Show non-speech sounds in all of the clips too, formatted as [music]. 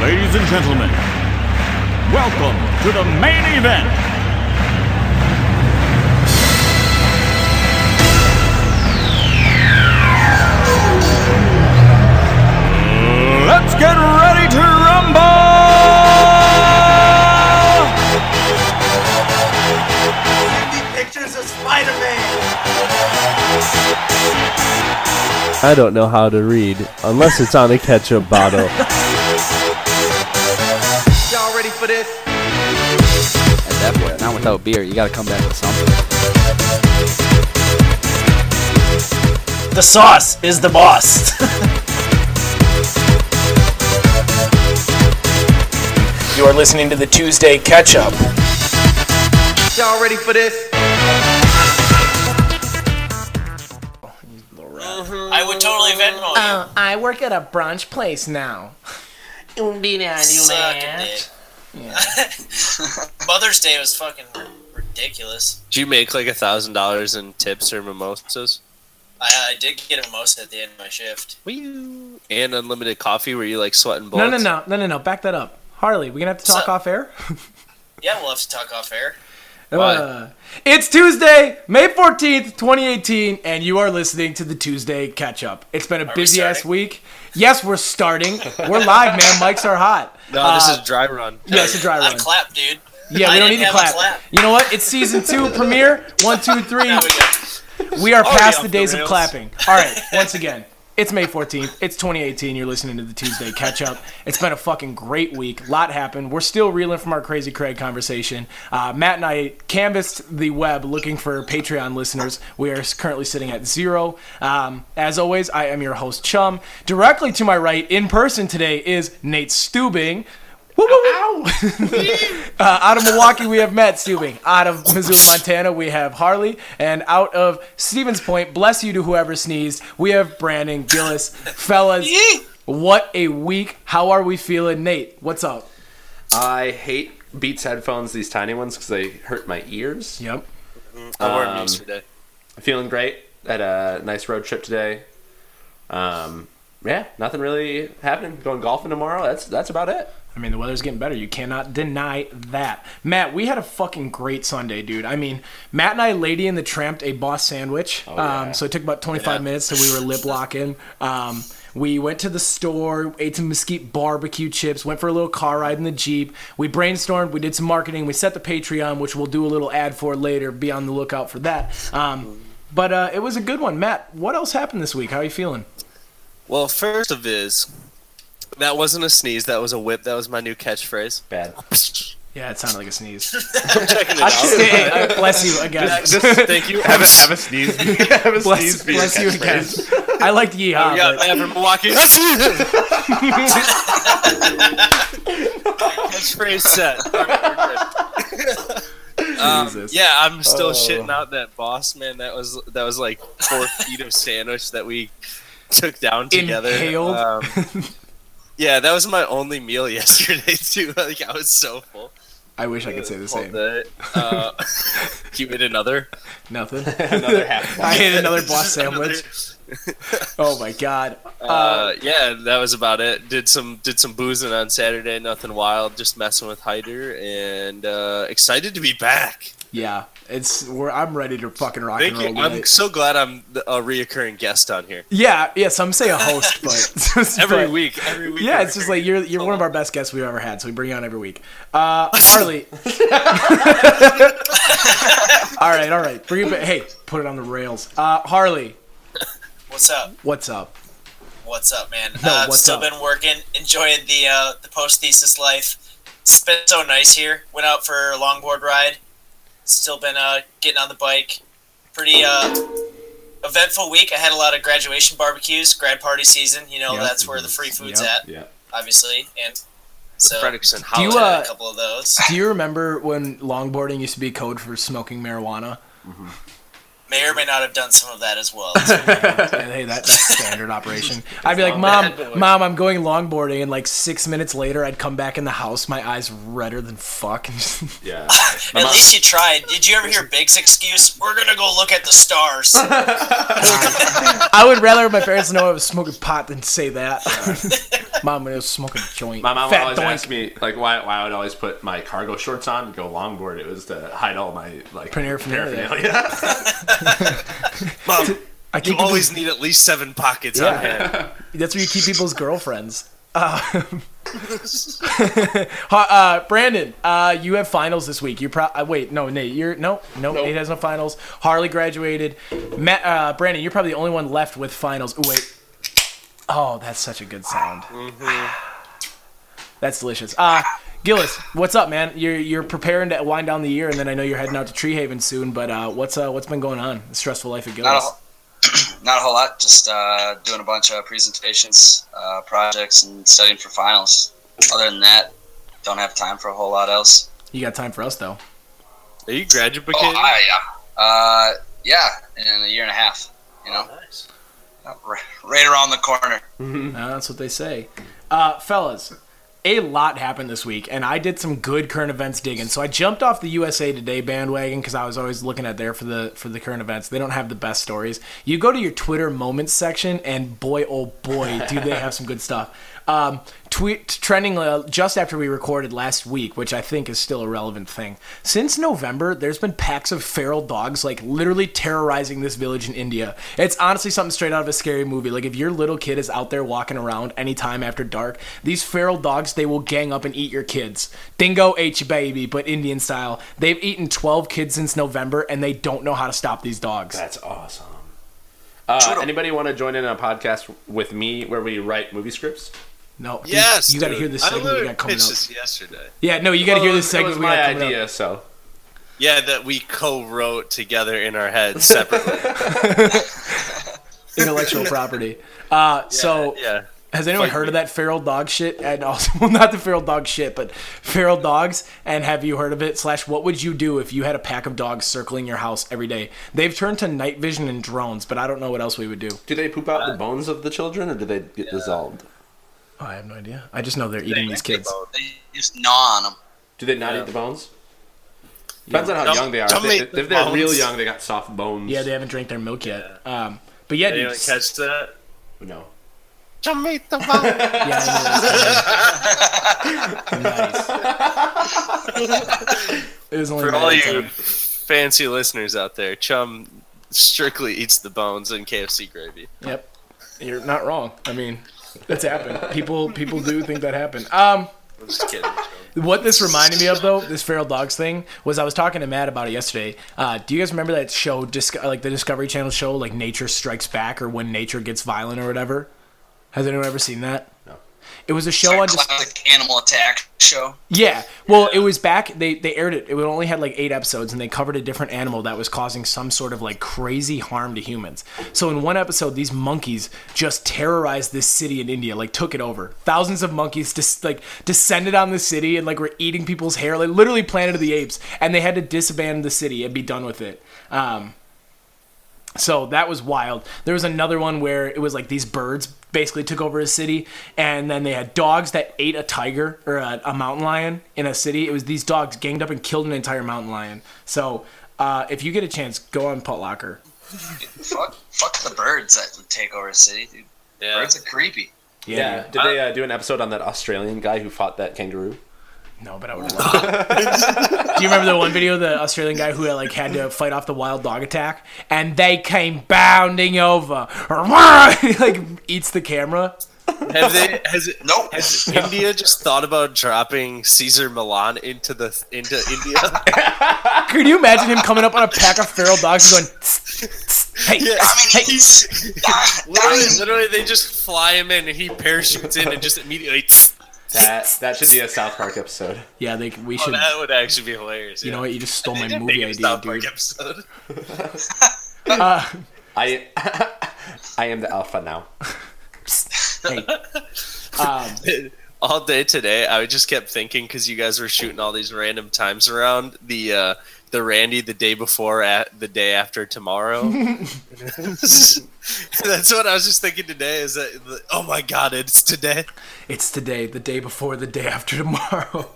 Ladies and gentlemen, welcome to the main event. Let's get ready to rumble! pictures of Spider-Man. I don't know how to read unless it's on a ketchup bottle. [laughs] Y'all ready for this? At that point, not without beer. You gotta come back with something. The sauce is the boss. [laughs] you are listening to the Tuesday Catch Up. Y'all ready for this? I would totally Venmo you. Uh, I work at a brunch place now. Suck it. [laughs] Mother's Day was fucking ridiculous. Did you make like a thousand dollars in tips or mimosas? I, I did get a mimosa at the end of my shift. Wee. And unlimited coffee? Were you like sweating No, bullets? no, no, no, no, no. no. Back that up. Harley, we gonna have to talk So- off air. [laughs] Yeah, we'll have to talk off air. Uh, it's Tuesday, May 14th, 2018, and you are listening to the Tuesday Catch Up. It's been a we busy ass week. Yes, we're starting. We're live, man. Mics are hot. [laughs] No, this Uh, is dry run. Yeah, it's a dry I run. clap, dude. Yeah, I we don't need to clap. clap. You know what? It's season two premiere. One, two, three. We. We are Already past off the the days of clapping. All right, once again, it's May 14th. It's 2018. You're listening to the Tuesday Catch Up. It's been a fucking great week. A lot happened. We're still reeling from our crazy Craig conversation. Uh, Matt and I canvassed the web looking for Patreon listeners. We are currently sitting at zero. Um, as always, I am your host, Chum. Directly to my right, in person today, is Nate Stubing. Woo, woo, woo. [laughs] uh, out of Milwaukee, we have Matt Stubing. Out of Missoula, Montana, we have Harley. And out of Stevens Point, bless you to whoever sneezed, we have Brandon Gillis. Fellas, what a week. How are we feeling? Nate, what's up? I hate Beats headphones, these tiny ones, because they hurt my ears. Yep. I wore them Um, yesterday. Feeling great. Had a nice road trip today. Um, yeah, nothing really happening. Going golfing tomorrow. That's that's about it. I mean, the weather's getting better. You cannot deny that. Matt, we had a fucking great Sunday, dude. I mean, Matt and I, Lady and the Tramped a boss sandwich. yeah. um, so it took about 25 minutes, so we were lip locking. Um, we went to the store, ate some mesquite barbecue chips, went for a little car ride in the Jeep. We brainstormed, we did some marketing, we set the Patreon, which we'll do a little ad for later. Be on the lookout for that. Um, but uh, it was a good one. Matt, what else happened this week? How are you feeling? Well, first of is, that wasn't a sneeze. That was a whip. That was my new catchphrase. Bad. Yeah, it sounded like a sneeze. [laughs] I'm checking it [laughs] out. Hey, bless you again. Thank you. have a have a sneeze. [laughs] have a Bless, bless you again. I like yeehaw. We got but- Matt from Milwaukee. Catchphrase set. Um, Jesus. yeah, I'm still shitting out that boss man. That was that was like four feet of sandwich that we took down together. Inhaled? Um, yeah, that was my only meal [laughs] yesterday too. [laughs] Like I was so full. I wish I could say the same. day. Uh, [laughs] you ate another. Nothing. Another half. I ate another boss sandwich. Oh my god. Uh, yeah, that was about it. Did some did some boozing on Saturday. Nothing wild. Just messing with Hyder and uh, excited to be back. Yeah, it's we're, I'm ready to fucking rock Thank and roll. you. I'm tonight. so glad I'm a reoccurring guest on here Yeah, yeah. Some say a host, [laughs] but every [laughs] but- week. Every week. Yeah, it's just like you're you're one of our best guests we've ever had, so we bring you on every week. Uh, Harley. [laughs] all right, all right. Bring it. Hey, put it on the rails. Uh, Harley, What's up? what's up? What's up, man? No, uh, what's still up? been working, enjoying the uh, the post thesis life. It's been so nice here. Went out for a longboard ride. Still been uh, getting on the bike. Pretty uh, eventful week. I had a lot of graduation barbecues, grad party season. You know, Yep. that's where the free food's Yep. at, Yeah. obviously. And so Fredrickson Do you, uh, a couple of those. Do you remember when longboarding used to be code for smoking marijuana? May or may not have done some of that as well. [laughs] hey, that, that's standard operation. I'd be like, mom, mom, I'm going longboarding, and like six minutes later, I'd come back in the house, my eyes redder than fuck. and [laughs] just- Yeah. [laughs] At least you tried. Did you ever hear Big's excuse? We're gonna go look at the stars. I would rather my parents know I was smoking pot than say that. mom, I was smoking a joint. My mom would Fat always doink. ask me like why, why I would always put my cargo shorts on and go longboard. It was to hide all my like Paraphernalia. paraphernalia. [laughs] Mom, I you always need at least seven pockets on hand. [laughs] That's where you keep people's girlfriends. [laughs] Uh, uh, Brandon, uh, you have finals this week. You pro- uh, wait, no, Nate, you're no, no, Nate has no finals. Harley graduated. Matt, uh, Brandon, you're probably the only one left with finals. Ooh, wait, oh, that's such a good sound. [sighs] That's delicious. Uh, Gillis, what's up, man? You're you're preparing to wind down the year, and then I know you're heading out to Tree Haven soon. But uh, what's uh, what's been going on? The stressful life of Not a, whole- [clears throat] not a whole lot. Just uh, doing a bunch of presentations, uh, projects, and studying for finals. Other than that, don't have time for a whole lot else. You got time for us though. Are you graduating? Oh, I, yeah. Uh, yeah, in a year and a half. You know, nice. right, right around the corner. Uh, [laughs] that's what they say. Uh, fellas, a lot happened this week, and I did some good current events digging. So I jumped off the USA Today bandwagon because I was always looking at there for the for the current events. They don't have the best stories. You go to your Twitter moments section, and boy, oh boy, do they have some good stuff. Um, tweet trending uh, just after we recorded last week, which I think is still a relevant thing. Since November, there's been packs of feral dogs like literally terrorizing this village in India. It's honestly something straight out of a scary movie. Like if your little kid is out there walking around anytime after dark, these feral dogs they will gang up and eat your kids. Dingo ate your baby, but Indian style. They've eaten 12 kids since November, and they don't know how to stop these dogs. That's awesome. Uh, anybody want to join in on a podcast with me where we write movie scripts? No, you- Yes, you, got to hear this I segment we literally got coming up. this yesterday. Yeah, no, you got to hear Well, this it segment was we my got coming idea, up. so Yeah, that we co-wrote together in our heads [laughs] separately. [laughs] Intellectual property. Uh, so yeah, Has anyone Fight heard me. of that feral dog shit? And also, [laughs] well, not the feral dog shit, but feral dogs. And have you heard of it? Slash, what would you do if you had a pack of dogs circling your house every day? They've turned to night vision and drones, but I don't know what else we would do. do they poop out the bones of the children or do they get dissolved? Oh, I have no idea. I just know they're eating these kids. They just gnaw on them. Do they not eat the bones? Depends on how Don't- young they are. If, they, eat the if they're real young, they got soft bones. Yeah, they haven't drank their milk yet. Um, but yeah, anyone dude, catch that? no. Jamaica [laughs] yeah, I know [laughs] nice. [laughs] It was only For all you time. fancy listeners out there, Chum strictly eats the bones in KFC gravy. Yep, you're not wrong. I mean, that's happened. People, people do think that happened. Um. I'm just kidding. What this reminded me of, though, this feral dogs thing, was I was talking to Matt about it yesterday. Uh, do you guys remember that show, Disco- like the Discovery Channel show, like Nature Strikes Back, or When Nature Gets Violent, or whatever? Has anyone ever seen that? It was a show like on just animal attack show. yeah. Well, it was back. They they aired it. It only had like eight episodes, and they covered a different animal that was causing some sort of like crazy harm to humans. So in one episode, these monkeys just terrorized this city in India, like took it over. Thousands of monkeys just like descended on the city and like were eating people's hair, like literally Planet of the Apes, and they had to disband the city and be done with it. Um, so that was wild. There was another one where it was like these birds basically took over a city, and then they had dogs that ate a tiger or a, a mountain lion in a city. It was these dogs ganged up and killed an entire mountain lion. So uh, if you get a chance, go on Putlocker. fuck, fuck the birds that take over a city, dude. Yeah. Birds are creepy. Yeah. Did they uh, do an episode on that Australian guy who fought that kangaroo? No, but I would love [laughs] Do you remember the one video, the Australian guy who uh, like had to fight off the wild dog attack, and they came bounding over, [laughs] He, like eats the camera. Have they? Has it? Nope. Has India just thought about dropping Cesar Millan into the into India? [laughs] Could you imagine him coming up on a pack of feral dogs and going, "Tss, tss, "Hey, Yeah, hey, he's literally, literally they just fly him in and he parachutes in and just immediately. That that should be a South Park episode. yeah, they we Oh, should." that would actually be hilarious. You yeah. know what? You just stole [laughs] my movie make a idea, South Park episode. [laughs] Uh, I [laughs] I am the alpha now. hey, um, all day today, I just kept thinking because you guys were shooting all these random times around the uh, the Randy the day before at the day after tomorrow. [laughs] [laughs] That's what I was just thinking today. Is that oh my god, it's today. It's today, the day before, the day after tomorrow.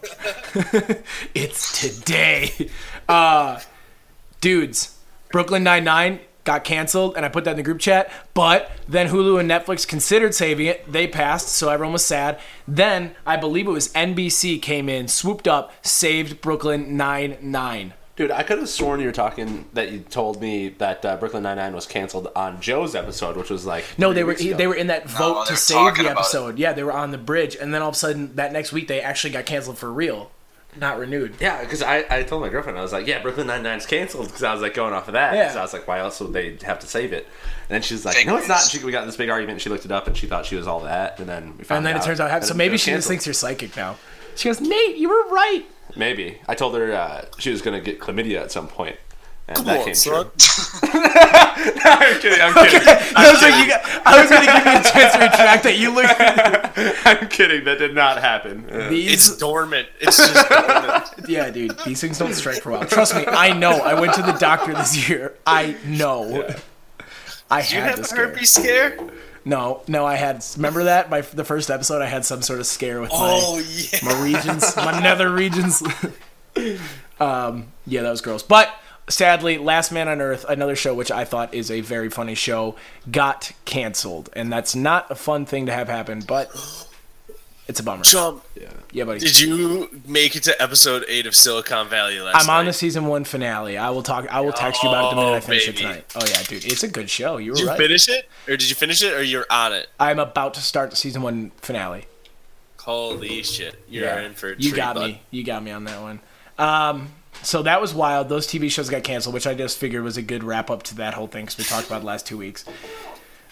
[laughs] it's today. Uh, dudes, Brooklyn Nine-Nine got canceled, and I put that in the group chat. But then Hulu and Netflix considered saving it. They passed, so everyone was sad. Then I believe it was NBC came in, swooped up, saved Brooklyn Nine-Nine. Dude, I could have sworn you were talking that you told me that uh, Brooklyn Nine Nine was canceled on Joe's episode, which was like No, three they were ago. they were in that vote they to save the about it. episode. Yeah, they were on the bridge, and then all of a sudden that next week they actually got canceled for real, not renewed. Yeah, because I, I told my girlfriend I was like, yeah, Brooklyn Nine Nine's canceled because I was like going off of that. Yeah. 'Cause I was like, why else would they have to save it? And then she was like, Fake no, it's not. She, we got in this big argument. and She looked it up and she thought she was all that, and then we found And then out. it turns out, so maybe was she just thinks you're psychic now. She goes, Nate, you were right. Maybe. I told her uh, she was gonna get chlamydia at some point. And Come that on, came son. [laughs] true. I'm kidding. I'm kidding. [laughs] I was like, you got, I was gonna give you a chance to retract that. You look [laughs] I'm kidding. That did not happen. Uh, these. It's dormant. It's just dormant. yeah, dude, these things don't strike for a while. Trust me, I know. I went to the doctor this year. I know. I Do you had have this a scare. herpes scare? No, no, I had. Remember that? My the first episode, I had some sort of scare with my. Oh yeah. my regions, my nether regions. [laughs] um, yeah, that was gross. But sadly, Last Man on Earth, another show which I thought is a very funny show, got canceled, and that's not a fun thing to have happen. But [gasps] [laughs] it's a bummer. Sean, Yeah, buddy. did you make it to episode eight of Silicon Valley last night? I'm on the season one finale. I will talk. I will text you about it the minute I Oh, finish it tonight. Oh yeah, dude, it's a good show. You were Did you right. finish it, or did you finish it, or you're on it? I'm about to start the season one finale. Holy shit, you're Yeah. in for a You got bud. me. You got me on that one. Um, so that was wild. Those TV shows got canceled, which I just figured was a good wrap up to that whole thing because we talked about the last two weeks.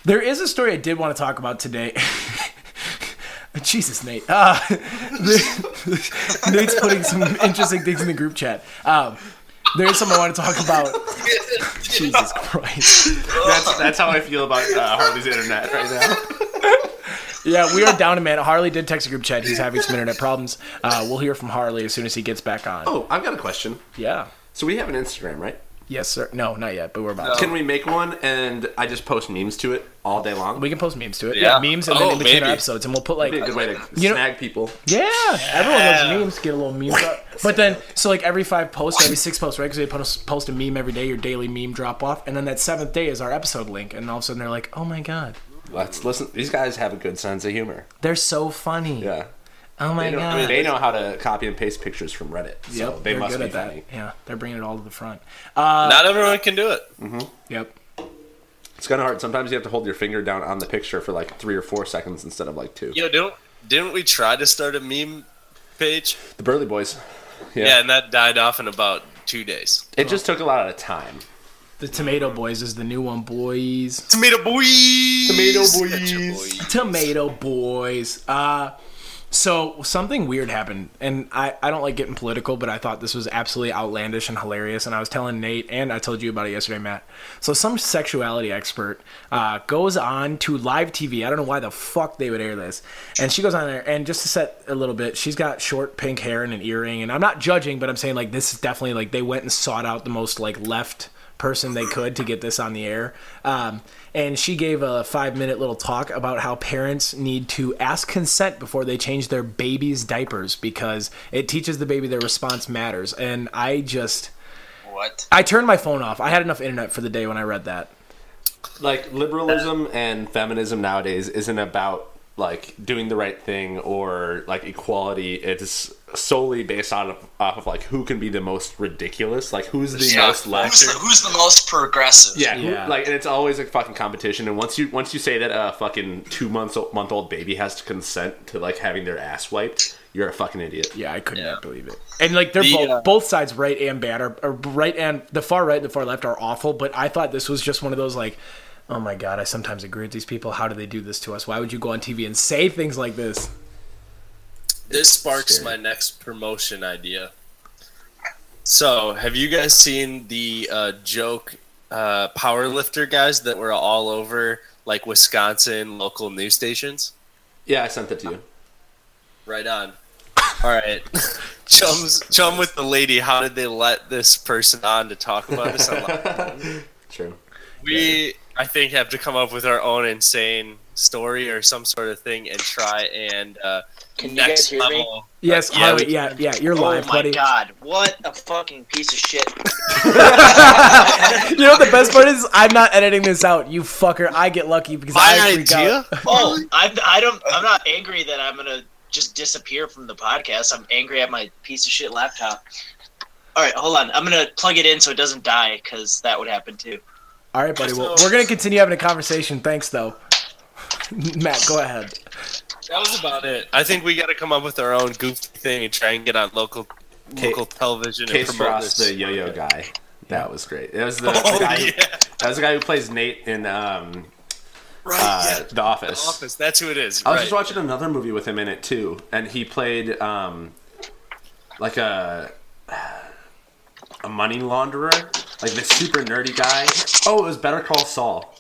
There is a story I did want to talk about today. [laughs] [laughs] Jesus, Nate. Uh, [laughs] Nate's putting some interesting things in the group chat. Um, there's something I want to talk about. [laughs] Jesus Christ. that's that's how I feel about uh, Harley's internet right now. Yeah, we are down a man. Harley did text a group chat. He's having some internet problems. Uh, we'll hear from Harley as soon as he gets back on. Oh, I've got a question. Yeah. So we have an Instagram, right? Yes, sir. No, not yet, but we're about to. Can we make one and I just post memes to it all day long? We can post memes to it. Yeah, Yeah. memes and then Oh, in between our maybe. episodes, and we'll put like, Be a good way to You know- snag people. yeah, everyone loves memes. Get a little meme. drop. But then, so like every five posts, every six posts, right? Because they post, post a meme every day, your daily meme drop off, and then that seventh day is our episode link, and all of a sudden they're like, oh my god, Let's listen. These guys have a good sense of humor. they're so funny. Yeah. Oh my They know, god. I mean, they know how to copy and paste pictures from Reddit. So Yep, they must good be at that. funny. Yeah, they're bringing it all to the front. Uh, Not everyone can do it. Yep. It's kind of hard. Sometimes you have to hold your finger down on the picture for like three or four seconds instead of like two. Yo, didn't didn't we try to start a meme page? The Burley Boys. Yeah. Yeah, and that died off in about two days. It just took a lot of time. The Tomato Boys is the new one, boys. Tomato boys. Tomato Gotcha, boys. Tomato Boys. Uh, so something weird happened, and I, I don't like getting political, but I thought this was absolutely outlandish and hilarious. And I was telling Nate, and I told you about it yesterday, Matt. So some sexuality expert uh, goes on to live TV. I don't know why the fuck they would air this, and she goes on there, and just to set a little bit, she's got short pink hair and an earring. And I'm not judging, but I'm saying like this is definitely like they went and sought out the most like left person they could to get this on the air. Um, and she gave a five minute little talk about how parents need to ask consent before they change their baby's diapers because it teaches the baby their response matters. And I just, What? I turned my phone off. I had enough internet for the day when I read that. Like liberalism and feminism nowadays isn't about like doing the right thing or like equality. It's solely based on off of like who can be the most ridiculous, like who's the Yeah. most left. Who's the, who's the most progressive? Yeah, who- Yeah. like and it's always a fucking competition. And once you once you say that a fucking two months month old baby has to consent to like having their ass wiped, you're a fucking idiot. Yeah, I could Yeah. not believe it. And like they're The, both, uh, both sides, right and bad, are, are right and the far right and the far left are awful. But I thought this was just one of those like, oh my god, I sometimes agree with these people. How do they do this to us? Why would you go on TV and say things like this? This sparks Scary. my next promotion idea. So, have you guys seen the uh, joke uh, powerlifter guys that were all over like Wisconsin local news stations? Yeah, I sent it to you. Right on. All right, [laughs] chums, chum with the lady. How did they let this person on to talk about this? online? [laughs] True. we, I think, have to come up with our own insane story or some sort of thing and try and uh, Can you guys next hear me? level. Yes, Yeah, Harley, we- yeah, yeah, you're Oh live, my buddy. god, what a fucking piece of shit. [laughs] You know what the best part is? I'm not editing this out, you fucker. I get lucky because I My freak idea. out. Oh, I'm, I don't, I'm not angry that I'm gonna just disappear from the podcast. I'm angry at my piece of shit laptop. All right, hold on. I'm gonna plug it in so it doesn't die because that would happen too. All right, buddy. Well, we're gonna continue having a conversation. Thanks, though. [laughs] Matt, go ahead. That was about it. I think we got to come up with our own goofy thing and try and get on local local television and Case promote Ross, this. the yo-yo guy. That was great. It was the, Oh, the guy. yeah. That was the guy who plays Nate in um, Right, uh, yeah. The Office. Office. That's who it is. I was right. just watching another movie with him in it too, and he played um, like a a money launderer, like this super nerdy guy. Oh, it was Better Call Saul.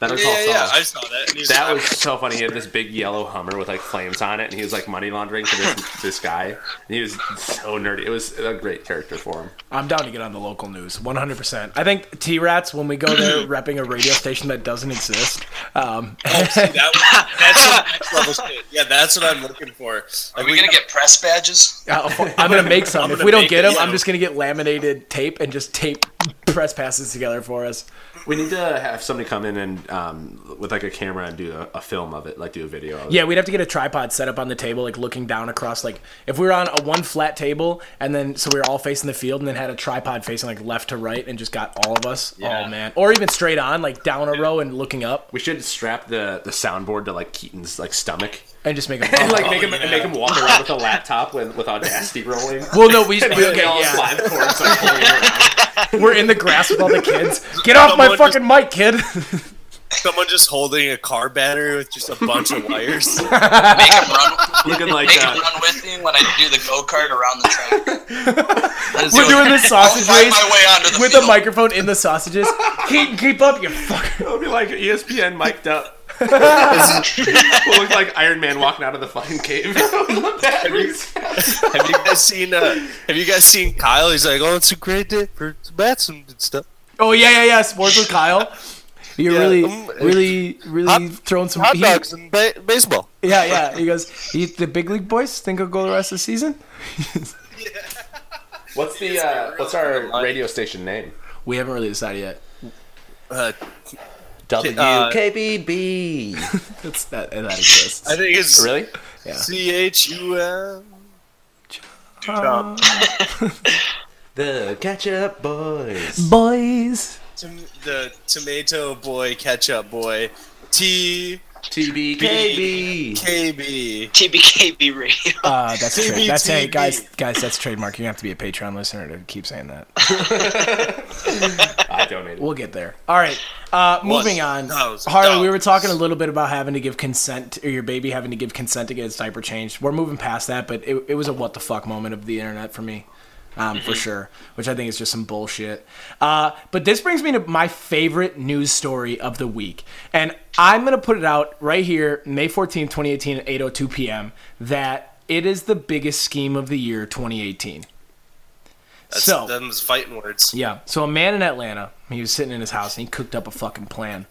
Better Call yeah, Saul. yeah, I saw that. And that was so funny. He had this big yellow Hummer with like flames on it, and he was like money laundering for this [laughs] this guy. And he was so nerdy. It was a great character for him. I'm down to get on the local news, 100%. I think T Rats, when we go there, [clears throat] repping a radio station that doesn't exist. Um, [laughs] that that's some next level [laughs] shit. Yeah, that's what I'm looking for. Are Like, we gonna get press badges? I'm gonna make some. I'm If we don't get them, I'm just gonna get laminated tape and just tape press passes together for us. We need to have somebody come in and um, with like a camera and do a, a film of it, like do a video of it. Yeah, we'd have to get a tripod set up on the table, like looking down across. Like if we were on a one flat table, and then so we were all facing the field, and then had a tripod facing like left to right, and just got all of us. Yeah. Oh man, or even straight on, like down a row and looking up, We should strap the the soundboard to like Keaton's like stomach and just make [laughs] and a like make him yeah. make him walk around with a laptop with with Audacity rolling. Well, no, we, [laughs] And we we okay, all yeah. live cords like pulling around. [laughs] We're in the grass with all the kids. Get off my Someone fucking mic, kid. someone just holding a car battery with just a bunch of wires. Make him run. Looking like Make him uh, run with me when I do the go kart around the track. We're doing the sausage race my way onto the with field. a microphone in the sausages. Keep keep up, you fucker. it'll be like ESPN mic'd up. We'll [laughs] look like Iron Man walking out of the fucking cave. [laughs] Batteries. have you guys seen? Uh, have you guys seen Kyle? He's like, "Oh, it's a great day for bats and stuff." Oh yeah, yeah, yeah. Sports with Kyle. You're Yeah, really, um, really, really hot- throwing some Hot heat. dogs and ba- baseball. Yeah, yeah. He goes, "You- the big league boys think I'll go the rest of the season. [laughs] What's the uh, what's our radio station name? We haven't really decided yet. Uh, WKBB. That's uh, [laughs] that that exists. I think it's really? yeah. C H U M. [laughs] The Ketchup Boys. Boys. Tom- the tomato boy, ketchup boy, T TBKB. K B. TBKB radio. Uh, that's trade. TBTB. That's hey guys, guys. That's trademark. You have to be a Patreon listener to keep saying that. [laughs] I donated. We'll get there. All right. Uh, moving on. Harley, dumb. we were talking a little bit about having to give consent, or your baby having to give consent to get its diaper changed. We're moving past that, but it, it was a what the fuck moment of the internet for me. Um, For sure, which I think is just some bullshit. Uh, but this brings me to my favorite news story of the week. And I'm going to put it out right here, May 14th, 2018, at 8.02 p.m., that it is the biggest scheme of the year, 2018. That's So- them's fighting words. Yeah. So a man in Atlanta, he was sitting in his house and he cooked up a fucking plan.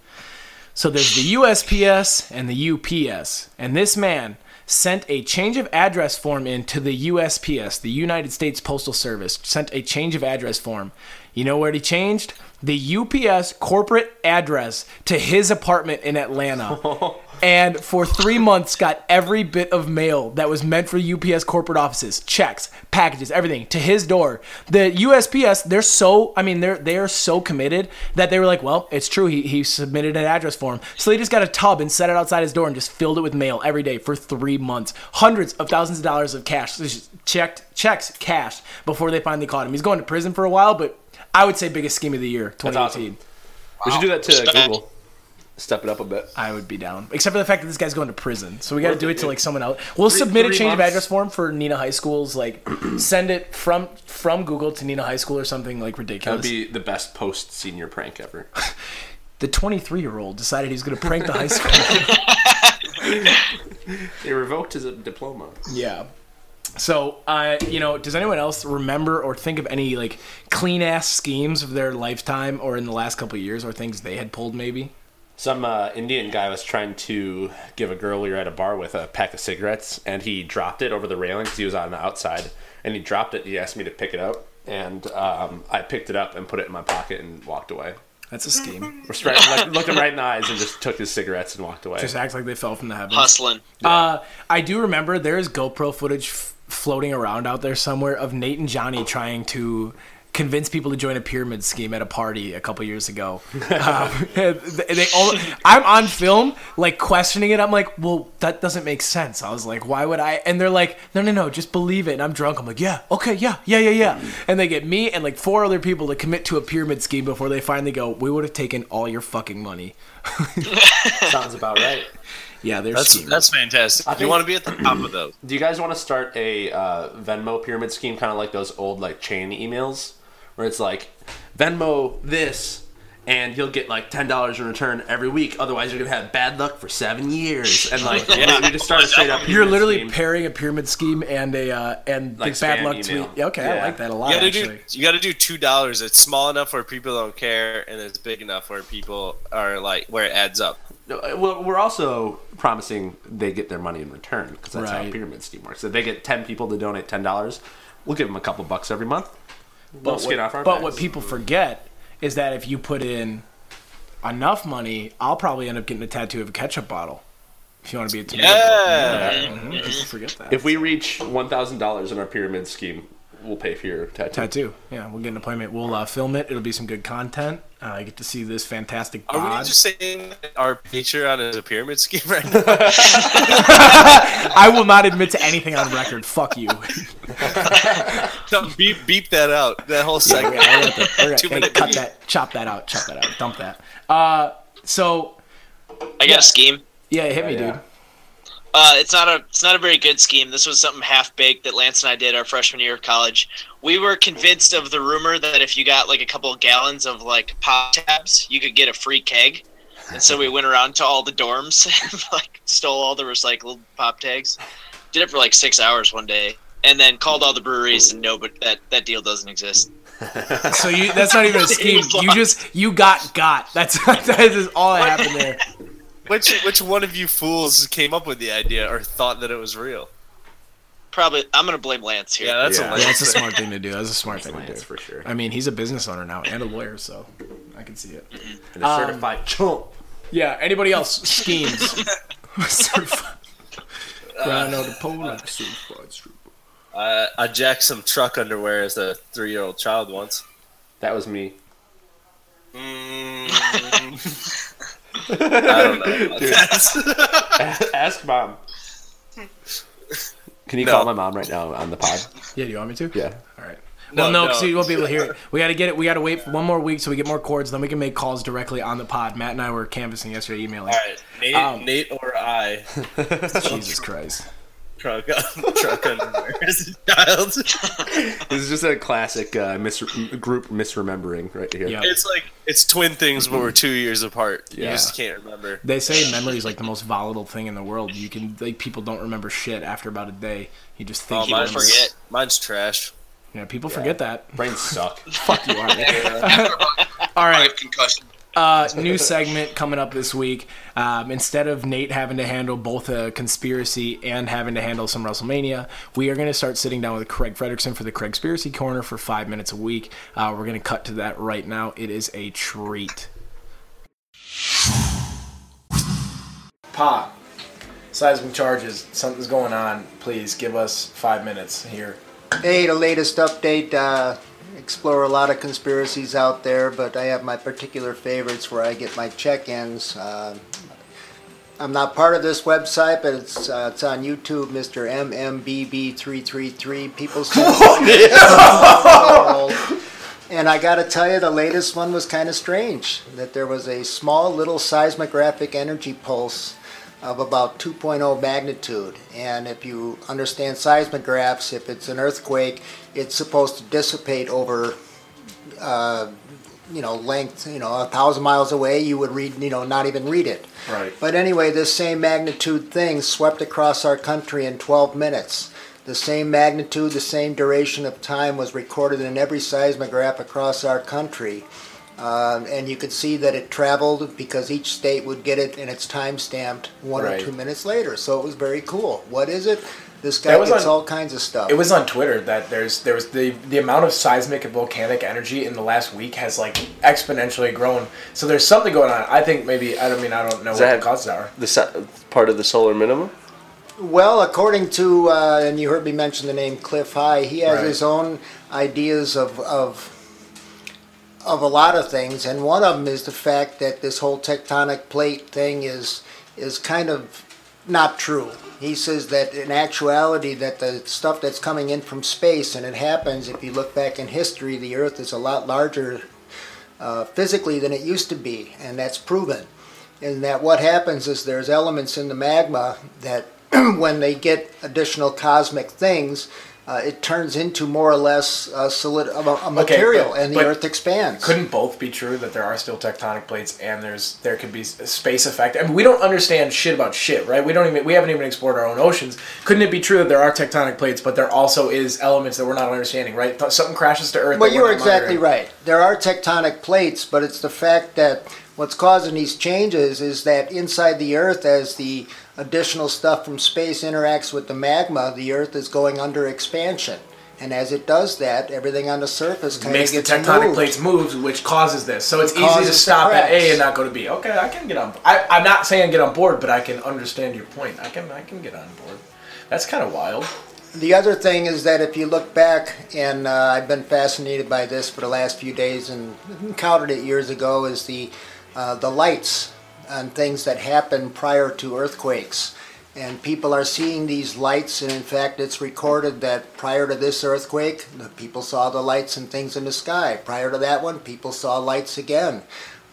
So there's the USPS and the UPS, and this man sent a change of address form in to the USPS, the United States Postal Service, sent a change of address form. You know where he changed? The UPS corporate address to his apartment in Atlanta. [laughs] and for three months got every bit of mail that was meant for UPS corporate offices, checks, packages, everything to his door. The USPS, they're so, I mean, they're they are so committed that they were like, well, it's true. He he submitted an address form, so they just got a tub and set it outside his door and just filled it with mail every day for three months, hundreds of thousands of dollars of cash, just checked checks, cash before they finally caught him. He's going to prison for a while, but I would say biggest scheme of the year, 2018. awesome. We should do that to Google. Step it up a bit. I would be down, except for the fact that this guy's going to prison. So we got to do it, it to like someone else. We'll Three- submit a three change of address form for Neenah High School's like [clears throat] send it from from Google to Neenah High School or something like ridiculous. That would be the best post senior prank ever. [laughs] the 23 year old decided he was going to prank the high [laughs] school. They revoked his diploma. yeah. So, uh, you know, does anyone else remember or think of any like clean ass schemes of their lifetime or in the last couple of years or things they had pulled maybe? Some uh, Indian guy was trying to give a girl we were at a bar with a pack of cigarettes, and he dropped it over the railing because he was on the outside. And he dropped it. He asked me to pick it up, and um, I picked it up and put it in my pocket and walked away. That's a scheme. [laughs] We're straight, like, looked him right in the eyes and just took his cigarettes and walked away. Just act like they fell from the heavens. Hustling. Uh, I do remember there is GoPro footage f- floating around out there somewhere of Nate and Johnny trying to convince people to join a pyramid scheme at a party a couple years ago. [laughs] um, they, they all, I'm on film, like questioning it. I'm like, well, that doesn't make sense. I was like, why would I? And they're like, no, no, no, just believe it. And I'm drunk. I'm like, yeah, okay, yeah, yeah, yeah, yeah. And they get me and like four other people to commit to a pyramid scheme before they finally go, we would have taken all your fucking money. [laughs] Sounds about right. Yeah, they're That's schemers. that's fantastic. I you think- want to be at the top of those. Do you guys want to start a uh, Venmo pyramid scheme, kind of like those old like chain emails, where it's like Venmo this, and you'll get like ten dollars in return every week. Otherwise, you're gonna have bad luck for seven years. And like, [laughs] yeah, you just start a straight up. You're literally scheme. pairing a pyramid scheme and a uh, and Like the bad luck email. tweet. Yeah, okay, I like that a lot. You gotta actually. do you gotta do two dollars. It's small enough where people don't care, and it's big enough where people are like where it adds up. Uh, Well, we're also promising they get their money in return because that's how Right. a pyramid scheme works. If they get ten people to donate ten dollars, we'll give them a couple bucks every month. But skin off our But what people forget is that if you put in enough money, I'll probably end up getting a tattoo of a ketchup bottle. If you want to be a tomato. Yeah. Mhm, People forget that. If we reach one thousand dollars in our pyramid scheme, we'll pay for your tattoo. tattoo, yeah, we'll get an appointment. We'll uh, film it. It'll be some good content. Uh, I get to see this fantastic Are we just saying that our Patreon is a pyramid scheme right now? [laughs] I will not admit to anything on record. Fuck you. [laughs] No, beep beep that out. That whole segment. we're gonna- we're gonna- Two hey, minute cut beep. that. Chop that out. Chop that out. Dump that. Uh, so I got a scheme. yeah, hit me, yeah. dude. Uh, it's not a it's not a very good scheme. This was something half baked that Lance and I did our freshman year of college. We were convinced of the rumor that if you got like a couple of gallons of like pop tabs, you could get a free keg. And so we [laughs] went around to all the dorms [laughs] and like stole all the recycled pop tags. Did it for like six hours one day, and then called all the breweries and no, but that that deal doesn't exist. [laughs] So you that's not even a scheme. You just you got got. That's that is all that happened there. Which which one of you fools came up with the idea or thought that it was real? Probably I'm gonna blame Lance here. Yeah, that's Yeah. a Yeah, that's a smart thing to do. That's a smart thing to do. for sure. I mean, he's a business owner now and a lawyer, so I can see it. And a certified chump. Yeah. Anybody else schemes? [laughs] [laughs] Certified. Grano de Pola. Uh, I jacked some truck underwear as a three-year-old child once. That was me. Mm, [laughs] I don't know. [laughs] about that. Ask mom. Can you No. call my mom right now on the pod? Yeah, do you want me to? Yeah. All right. No, well, no, no. because you won't be able to hear it. We got to get it. We got to wait for one more week so we get more chords. Then we can make calls directly on the pod. Matt and I were canvassing yesterday, emailing. All right, Nate, Um, Nate or I, [laughs] [laughs] Jesus Christ. Truck [laughs] truck underwear as a child. [laughs] This is just a classic uh, mis- group misremembering right here. Yeah. It's like it's twin things, but we're two years apart. You Yeah. just can't remember. They say memory is like the most volatile thing in the world. You can like people don't remember shit after about a day. You just think Oh, you mine's, forget. mine's trash. Yeah, people forget that. Brains suck. [laughs] Fuck you, Arnie. After about All right. five concussion. Uh, [laughs] new segment coming up this week. Um, instead of Nate having to handle both a conspiracy and having to handle some WrestleMania, we are going to start sitting down with Craig Frederickson for the Craig Conspiracy Corner for five minutes a week. Uh, we're going to cut to that right now. It is a treat. Pa, seismic charges. Something's going on. Please give us five minutes here. Hey, the latest update. Uh, explore a lot of conspiracies out there, but I have my particular favorites where I get my check-ins. Uh, I'm not part of this website, but it's uh, it's on YouTube, Mr. MMBB333. People send [laughs] [laughs] And I gotta tell you, the latest one was kind of strange. That there was a small little seismographic energy pulse of about 2.0 magnitude. And if you understand seismographs, if it's an earthquake, it's supposed to dissipate over, uh, you know, length, you know, a thousand miles away, you would read, you know, not even read it. Right. But anyway, this same magnitude thing swept across our country in 12 minutes. The same magnitude, the same duration of time was recorded in every seismograph across our country. Um, and you could see that it traveled because each state would get it and it's time stamped one Right. or two minutes later. So it was very cool. What is it? This guy That was gets on- all kinds of stuff. It was on Twitter that there's there was the the amount of seismic and volcanic energy in the last week has like exponentially grown. So there's something going on. I think maybe I don't mean I don't know Does what the causes are. The so- part of the solar minimum. Well, according to, uh, and you heard me mention the name Cliff High, he has Right. his own ideas of, of of a lot of things, and one of them is the fact that this whole tectonic plate thing is is kind of not true. He says that in actuality, that the stuff that's coming in from space, and it happens if you look back in history, the Earth is a lot larger uh, physically than it used to be, and that's proven. And that what happens is there's elements in the magma that [clears throat] when they get additional cosmic things, uh, it turns into more or less a, solid, a, a material, but- and the Earth expands. Couldn't both be true that there are still tectonic plates and there's there could be space effect? I mean, we don't understand shit about shit, right? We don't even we haven't even explored our own oceans. Couldn't it be true that there are tectonic plates, but there also is elements that we're not understanding, right? Th- Something crashes to Earth. Well, you're exactly monitoring. right. There are tectonic plates, but it's the fact that what's causing these changes is that inside the Earth, as the additional stuff from space interacts with the magma, the Earth is going under expansion. And as it does that, everything on the surface kind of Makes the tectonic moved. plates move, which causes this. So it's It easy to stop at A and not go to B. Okay, I can get on. I, I'm not saying get on board, but I can understand your point. I can I can get on board. That's kind of wild. The other thing is that if you look back, and uh, I've been fascinated by this for the last few days, and encountered it years ago, is the uh, the lights and things that happen prior to earthquakes. And people are seeing these lights, and in fact, it's recorded that prior to this earthquake, people saw the lights and things in the sky. Prior to that one, people saw lights again.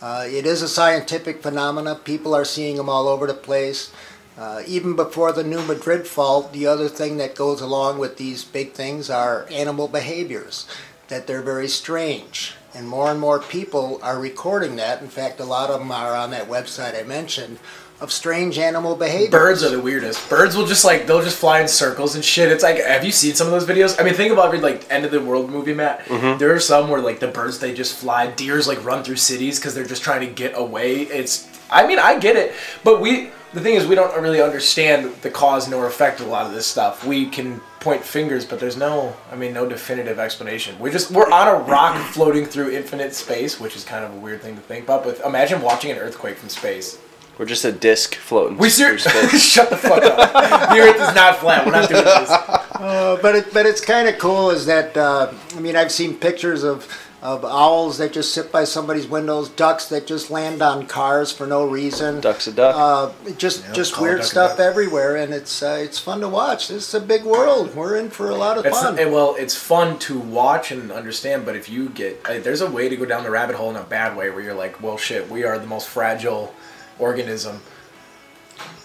Uh, it is a scientific phenomena. People are seeing them all over the place. Uh, even before the New Madrid fault, the other thing that goes along with these big things are animal behaviors, that they're very strange. And more and more people are recording that. In fact, a lot of them are on that website I mentioned of strange animal behavior. Birds are the weirdest. Birds will just like they'll just fly in circles and shit. It's like, have you seen some of those videos? I mean, think about every like end of the world movie, Matt. Mhm. There are some where like the birds they just fly. Deers like run through cities because they're just trying to get away. It's, I mean, I get it, but we. The thing is, we don't really understand the cause nor effect of a lot of this stuff. We can point fingers, but there's no, I mean, no definitive explanation. We're just we're on a rock [clears throat] floating through infinite space, which is kind of a weird thing to think about. But imagine watching an earthquake from space. We're just a disc floating. We ser- through space. [laughs] Shut the fuck up. the Earth is not flat. We're not doing this. [laughs] Uh, but it, but it's kind of cool is that uh, I mean I've seen pictures of of owls that just sit by somebody's windows, ducks that just land on cars for no reason. Duck's a duck. Uh, just Yeah, just weird stuff everywhere, and it's uh, it's fun to watch. This is a big world. We're in for a lot of It's fun. eh, well, it's fun to watch and understand, but if you get eh, there's a way to go down the rabbit hole in a bad way where you're like, well, shit, we are the most fragile organism.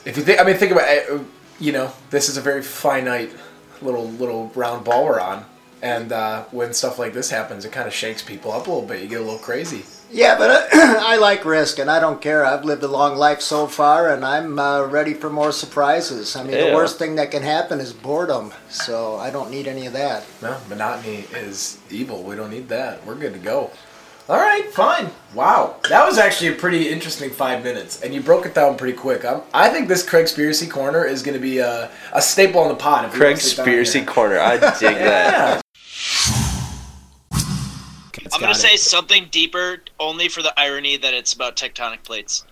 If you think, I mean, think about, it, uh, you know, this is a very finite little little round ball we're on, and uh, when stuff like this happens, it kind of shakes people up a little bit. You get a little crazy. Yeah, but uh, [clears throat] I like risk, and I don't care. I've lived a long life so far, and I'm uh, ready for more surprises. I mean, Yeah. the worst thing that can happen is boredom, so I don't need any of that. No, monotony is evil. We don't need that. We're good to go. All right, fine. Wow, that was actually a pretty interesting five minutes, and you broke it down pretty quick. I'm, I think this Craig Spiracy corner is going to be a, a staple on the pod. if Craig don't sit down Spiracy. Corner. I dig [laughs] that. Yeah. I'm gonna say something deeper, only for the irony that it's about tectonic plates.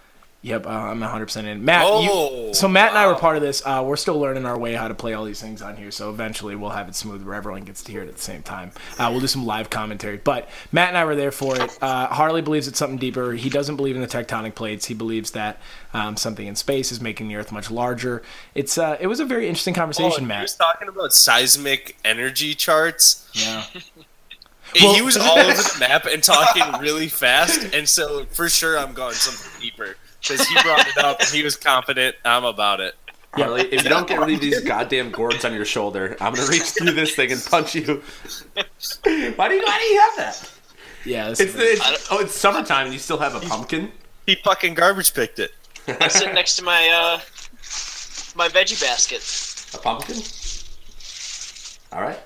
Yep, uh, I'm 100% in. Matt, Oh, you, so Matt and I were part of this. Uh, we're still learning our way how to play all these things on here, so eventually we'll have it smooth where everyone gets to hear it at the same time. Uh, we'll do some live commentary. But Matt and I were there for it. Uh, Harley believes it's something deeper. He doesn't believe in the tectonic plates. He believes that um, something in space is making the Earth much larger. It's uh, It was a very interesting conversation, Oh, Matt. He was talking about seismic energy charts. Yeah. [laughs] he was all over the map and talking really fast, and so for sure I'm going something deeper because he brought it up and he was confident. I'm about it. Harley, if you don't get rid of these goddamn gourds on your shoulder, I'm gonna reach through this thing and punch you. [laughs] why do you Why do you have that? Yeah, It's, is it's oh, it's summertime and you still have a pumpkin. He fucking garbage picked it. [laughs] I'm sitting next to my uh, my veggie basket. A pumpkin? All right.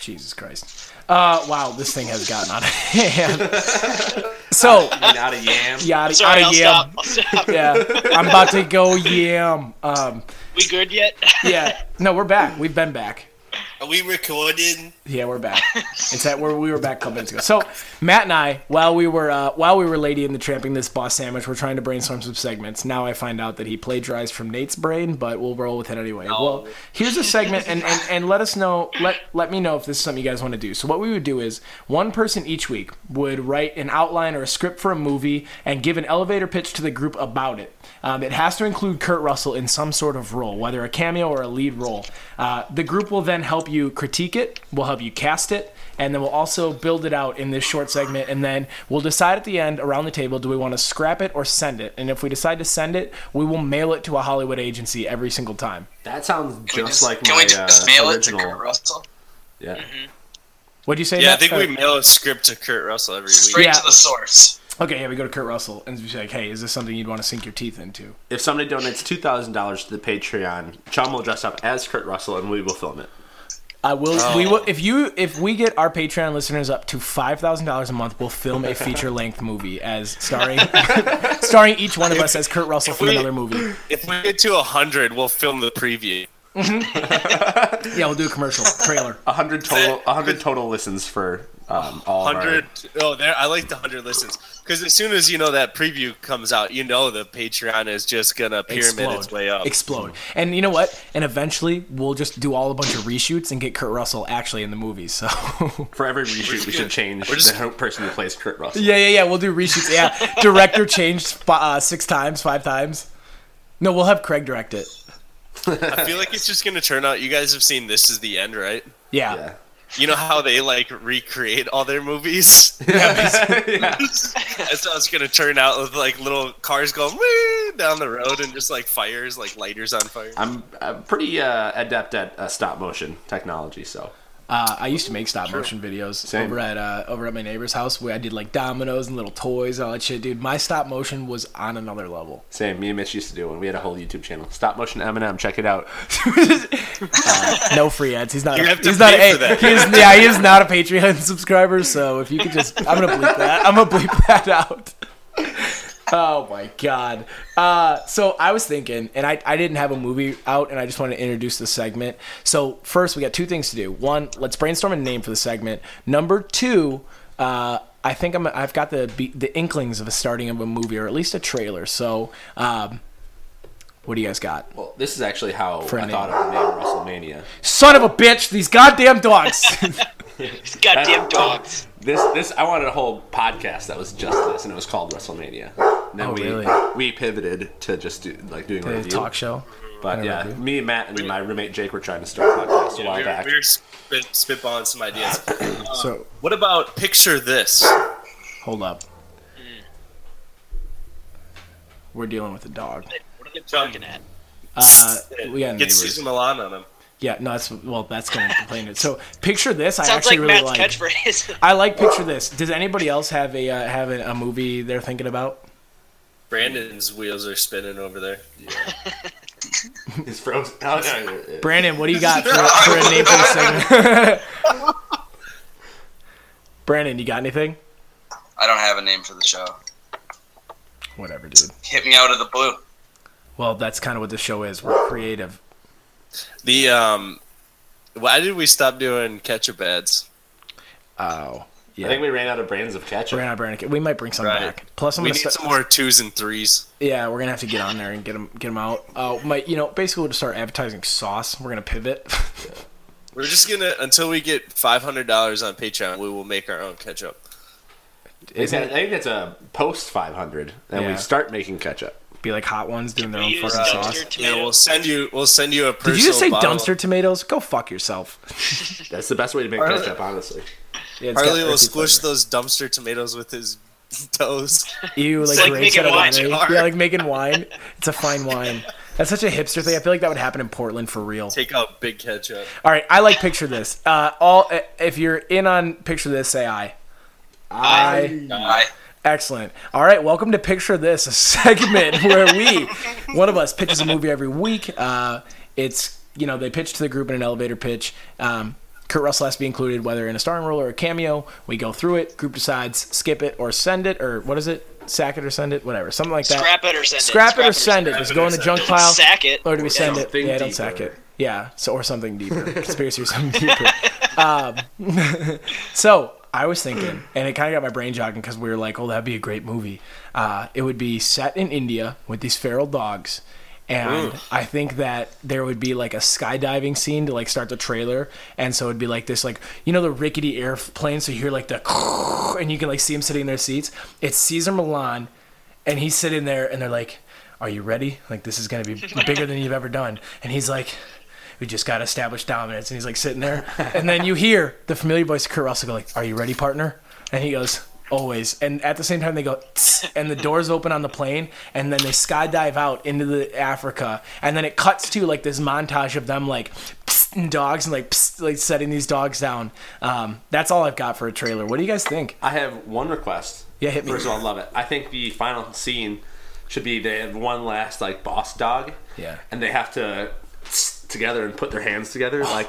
Jesus Christ. Uh, wow, this thing has gotten out of hand. [laughs] so, You mean out of yam? yeah, out, Sorry, of I'll yam. stop. I'll stop. [laughs] Yeah, I'm about to go yam. Um, We good yet? yeah, no, we're back. We've been back. Are we recording? Yeah, we're back. [laughs] It's that where we were back a couple minutes ago. So Matt and I, while we were uh, while we were lady in the tramping this boss sandwich, we're trying to brainstorm some segments. Now I find out that he plagiarized from Nate's brain, but we'll roll with it anyway. Well, here's a segment, and, and and let us know. Let let me know if this is something you guys want to do. So what we would do is one person each week would write an outline or a script for a movie and give an elevator pitch to the group about it. Um, it has to include Kurt Russell in some sort of role, whether a cameo or a lead role. Uh, the group will then help you critique it, we'll help you cast it, and then we'll also build it out in this short segment. And then we'll decide at the end around the table do we want to scrap it or send it? And if we decide to send it, we will mail it to a Hollywood agency every single time. That sounds just, Can we just, like can my we just uh, mail original. it to Kurt Russell? Yeah. What'd you say? Yeah, I think Uh, we mail a script to Kurt Russell every week. Straight Yeah. to the source. Okay, yeah, we go to Kurt Russell and be like, hey, is this something you'd want to sink your teeth into? If somebody donates two thousand dollars to the Patreon, Chum will dress up as Kurt Russell and we will film it. I will. Oh. We will. If you, if we get our Patreon listeners up to five thousand dollars a month, we'll film a feature length movie as starring, [laughs] starring each one of us as Kurt Russell from we- another movie. If we get to hundred, we'll film the preview. [laughs] Yeah, we'll do a commercial trailer. A hundred total. A hundred total listens for um, all of our- Hundred. Oh, there. I like the hundred listens because as soon as you know that preview comes out, you know the Patreon is just gonna pyramid its way up. Explode. And you know what? And eventually, we'll just do all a bunch of reshoots and get Kurt Russell actually in the movie. So. [laughs] For every reshoot, we should change just- the person who plays Kurt Russell. yeah, yeah, yeah. We'll do reshoots. Yeah, director changed uh, six times, five times. No, we'll have Craig direct it. I feel like it's just gonna turn out. You guys have seen This Is the End, right? Yeah. Yeah. You know how they like recreate all their movies? [laughs] [laughs] That's how it's gonna turn out with like little cars going wee [laughs] down the road and just like fires, like lighters on fire. I'm, I'm pretty uh, adept at uh, stop motion technology, so Uh, I used to make stop motion videos Same. over at uh, over at my neighbor's house where I did like dominoes and little toys, and all that shit, dude. My stop motion was on another level. same. Me and Mitch used to do when we had a whole YouTube channel. Stop motion Eminem, check it out. [laughs] No free ads. He's not. You a, have to he's not. pay A, for that. he is, yeah, he is not a Patreon [laughs] subscriber. So if you could just, I'm gonna bleep that. I'm gonna bleep that out. Oh my god. Uh, so I was thinking, and I, I didn't have a movie out, and I just wanted to introduce the segment. So first, we got two things to do. One, let's brainstorm a name for the segment. Number two, uh, I think I'm I've got the the inklings of a starting of a movie, or at least a trailer. So, um, what do you guys got? Well, this is actually how a I thought of the name WrestleMania. Son of a bitch! These goddamn dogs. [laughs] [laughs] Goddamn dogs. This this I wanted a whole podcast that was just this, and it was called WrestleMania. And then Oh, we really? we pivoted to just do like doing a talk show. But and yeah, review. me, Matt, and my roommate Jake were trying to start a podcast a while we, were, back. we were spit, spitballing some ideas. Uh, [coughs] So what about picture this? hold up. We're dealing with a dog. What are they talking at? Uh, we got Get neighbors. Cesar Millan on him. Yeah, no, that's well, that's gonna complain it. So picture this. I actually like really Matt's like. catchphrase. [laughs] I like picture this. Does anybody else have a uh, have a, a movie they're thinking about? Brandon's wheels are spinning over there. [laughs] He's frozen. [laughs] Oh, no, no, no. Brandon, what do you got for, for a name for the segment? Brandon, you got anything? I don't have a name for the show. Whatever, dude. Hit me out of the blue. Well, that's kind of what the show is. We're creative. The um, why did we stop doing ketchup ads? Oh, yeah. I think we ran out of brands of ketchup. We're gonna Brandon. We might bring some Right. back. Plus, I'm we need start, some more twos and threes. Yeah, we're gonna have to get on there and get them get them out. Uh, my, you know, basically we'll just start advertising sauce. We're gonna pivot. [laughs] We're just gonna until we get five hundred dollars on Patreon, we will make our own ketchup. I think I think that's a post 500, and Yeah. we start making ketchup. Be like hot ones doing their own fucking dumpster sauce. Yeah, we'll send you. We'll send you a. Did you just say bottle. dumpster tomatoes? Go fuck yourself. [laughs] That's the best way to make Harley- ketchup, honestly. Yeah, Harley will squish flavor. those dumpster tomatoes with his [laughs] toes. You like, like grapes making out wine. lemonade. Yeah, like making wine. It's a fine wine. That's such a hipster thing. I feel like that would happen in Portland for real. Take out big ketchup. All right, I like picture this. Uh, all if you're in on picture this, say I. I. I, Excellent. All right, welcome to Picture This, a [laughs] segment where we, one of us, pitches a movie every week. Uh, it's you know, they pitch to the group in an elevator pitch. Um, Kurt Russell has to be included, whether in a starring role or a cameo. We go through it. Group decides skip it or send it, or what is it? Sack it or send it, whatever, something like that. Scrap it or send it. Scrap it or send it. Just go in the junk pile. sack it. Or do we send it? Yeah, don't sack it. Yeah, so or something deeper. [laughs] Conspiracy or something deeper. Um, [laughs] so I was thinking, and it kind of got my brain jogging because we were like, "Oh, that'd be a great movie." Uh, it would be set in India with these feral dogs, and I think that there would be like a skydiving scene to like start the trailer, and so it'd be like this, like you know, the rickety airplane, so you hear like the, [laughs] and you can like see them sitting in their seats. It's Cesar Millan, and he's sitting there, and they're like, "Are you ready? Like this is gonna be bigger than you've ever done," and he's like we just got to establish dominance. And he's like sitting there. And then you hear the familiar voice of Kurt Russell go like, are you ready, partner? And he goes, always. And at the same time, they go, and the doors open on the plane. And then they skydive out into the Africa. And then it cuts to like this montage of them like, and dogs and like, "Psst," like setting these dogs down. Um, that's all I've got for a trailer. What do you guys think? I have one request. Yeah, hit me. First of all, I love it. I think the final scene should be they have one last like boss dog. Yeah. And they have to together and put their hands together oh. like.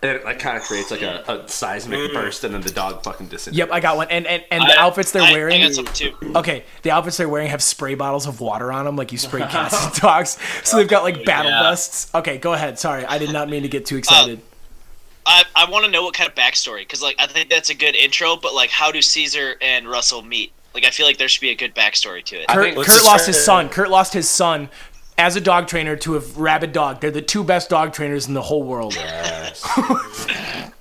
And it like kind of creates like a, a seismic mm. burst, and then the dog fucking disintegrates. Yep, I got one. And and, and the I- outfits they're I- I wearing. got some too. Okay, the outfits they're wearing have spray bottles of water on them, like you spray [laughs] cats and dogs. So they've got like battle Yeah. vests. Okay, go ahead. Sorry, I did not mean to get too um, excited. I, I want to know what kind of backstory because like I think that's a good intro, but like how do Cesar and Russell meet? Like I feel like there should be a good backstory to it. Kurt, Kurt lost his son. Kurt lost his son as a dog trainer to a rabid dog. They're the two best dog trainers in the whole world. [laughs]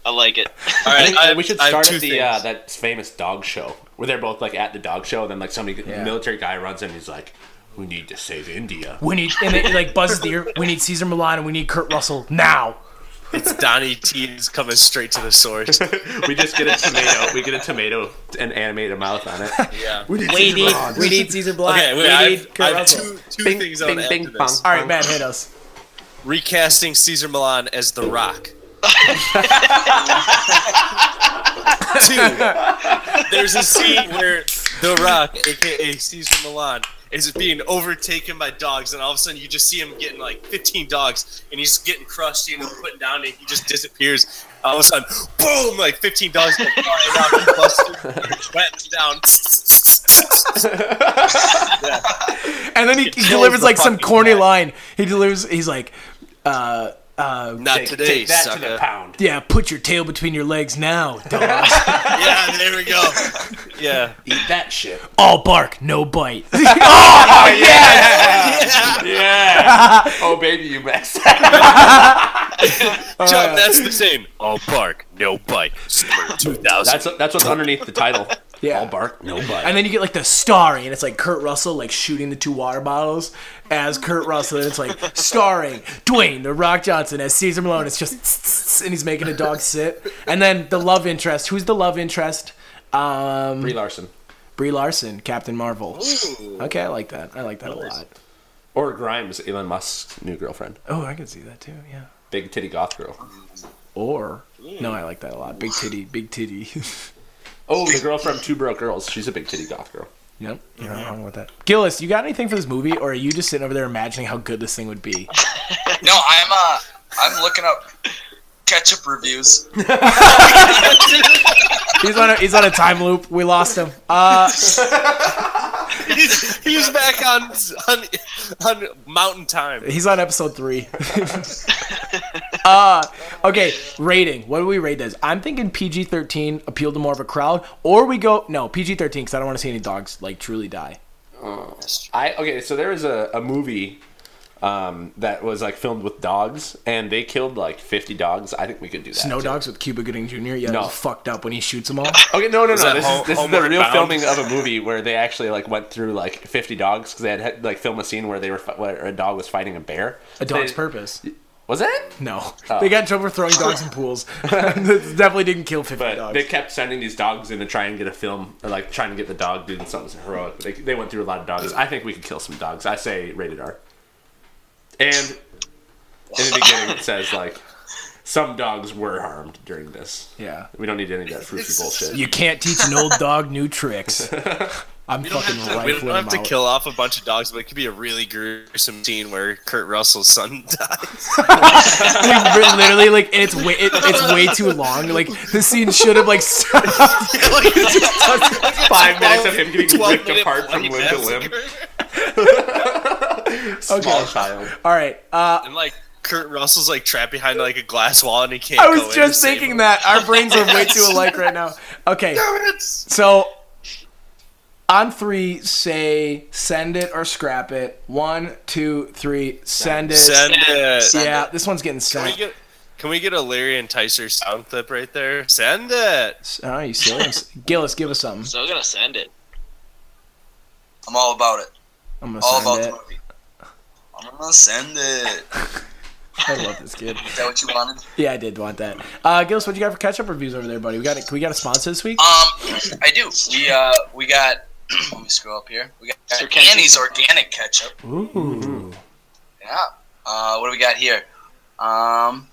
I like it. All I I, we should start two at the uh, that famous dog show where they're both like at the dog show, and then like somebody, Yeah. military guy runs in, and he's like, "We need to save India." We need and it like buzzes the ear. We need Cesar Millan and we need Kurt Russell now. It's Donnie T's coming straight to the source. [laughs] we just get a tomato. We get a tomato and animate a mouth on it. [laughs] Yeah. We need we need Cesar Millan. Okay, wait, we I need have, Kurt I have two, two Bing, things I bing, want to bing, to this. All right, man, hit us. Recasting Cesar Millan as The Rock. [laughs] Two, there's a scene where The Rock, aka Cesar Millan, is being overtaken by dogs, and all of a sudden you just see him getting like 15 dogs, and he's getting crushed, you know, putting down, and he just disappears. All of a sudden, boom! Like 15 dogs go flying out, wet down. [laughs] And then he, he delivers the like some corny cat. line. He delivers. He's like, uh, uh, Not Take, today, take that sucker. to the pound. yeah, put your tail between your legs now, [laughs] dog. Yeah, there we go. Yeah. Eat that shit. All bark, no bite. [laughs] [laughs] Oh Yeah. oh baby, you messed. John, that's the same. All bark, no bite. Summer 2000. That's that's what's underneath the title. Yeah. All bark, no bite. And then you get like the starring, and it's like Kurt Russell like shooting the two water bottles as Kurt Russell, and it's like starring Dwayne the Rock Johnson as Caesar Malone. It's just [laughs] and he's making a dog sit. And then the love interest. Who's the love interest? Um, Brie Larson Brie Larson, Captain Marvel. Okay, I like that. I like that a lot. or Grimes, Elon Musk's new girlfriend, Oh, I can see that too. Yeah. big titty goth girl. Or no, I like that a lot. Big titty, big titty. [laughs] Oh, the girl from Two Broke Girls. She's a big titty goth girl. yep, you're not wrong with that. Gillis, you got anything for this movie, or are you just sitting over there imagining how good this thing would be? [laughs] No, I'm uh, I'm looking up ketchup reviews. [laughs] He's on a he's on a time loop. We lost him. Uh, he's, he's back on, on on Mountain Time. he's on episode three. [laughs] [laughs] uh, okay, rating. What do we rate this? I'm thinking PG-13 appeal to more of a crowd, or we go no PG-13 because I don't want to see any dogs like truly die. I okay, so there is a, a movie um, that was like filmed with dogs, and they killed like 50 dogs. I think we could do that. Snow too. dogs with Cuba Gooding Jr. Yeah, No. no. fucked up when he shoots them all. [laughs] Okay, no, no, no. This Home- is this is the real Bound? filming of a movie where they actually like went through like 50 dogs because they had, had like film a scene where they were where a dog was fighting a bear. A dog's They- purpose. Was it? No, Oh. they got in trouble for throwing dogs in pools. [laughs] [laughs] Definitely didn't kill 50 But dogs. they kept sending these dogs in to try and get a film, or like trying to get the dog doing something heroic. They, they went through a lot of dogs. I think we could kill some dogs. I say rated R. And in the beginning, it says like some dogs were harmed during this. Yeah. We don't need any of that fruity bullshit. You can't teach an old dog new tricks. [laughs] I'm We fucking have to, we rifling don't have to out. kill off a bunch of dogs, but it could be a really gruesome scene where Kurt Russell's son [laughs] dies. [laughs] Like, literally, like it's way it, it's way too long. Like the scene should have like started. Five minutes of him getting ripped apart from limb to limb. [laughs] massacre. Small child. All right. Uh, And like Kurt Russell's like trapped behind like a glass wall and he can't. I was in just save thinking that our brains are way [laughs] too alike right now. Okay. So on three, say send it or scrap it. One, two, three, send it. Send it. Yeah, this one's getting Can we sent. get? Can we get a Larry and Tyser sound clip right there? Send it. Oh, you serious? Gillis, give us something. Still gonna send it. I'm all about it. I'm gonna All send about it. the movie. I'm gonna send it. [laughs] I love this kid. Is that what you wanted? Yeah, I did want that. Uh, Gillis, what do you got for catch-up reviews over there, buddy? We got a, we got a sponsor this week. Um, [clears throat] I do. We uh, we got. [clears throat] let me scroll up here. We got Sir Ketchup. Annie's organic ketchup. Ooh. Yeah. Uh, what do we got here? Um,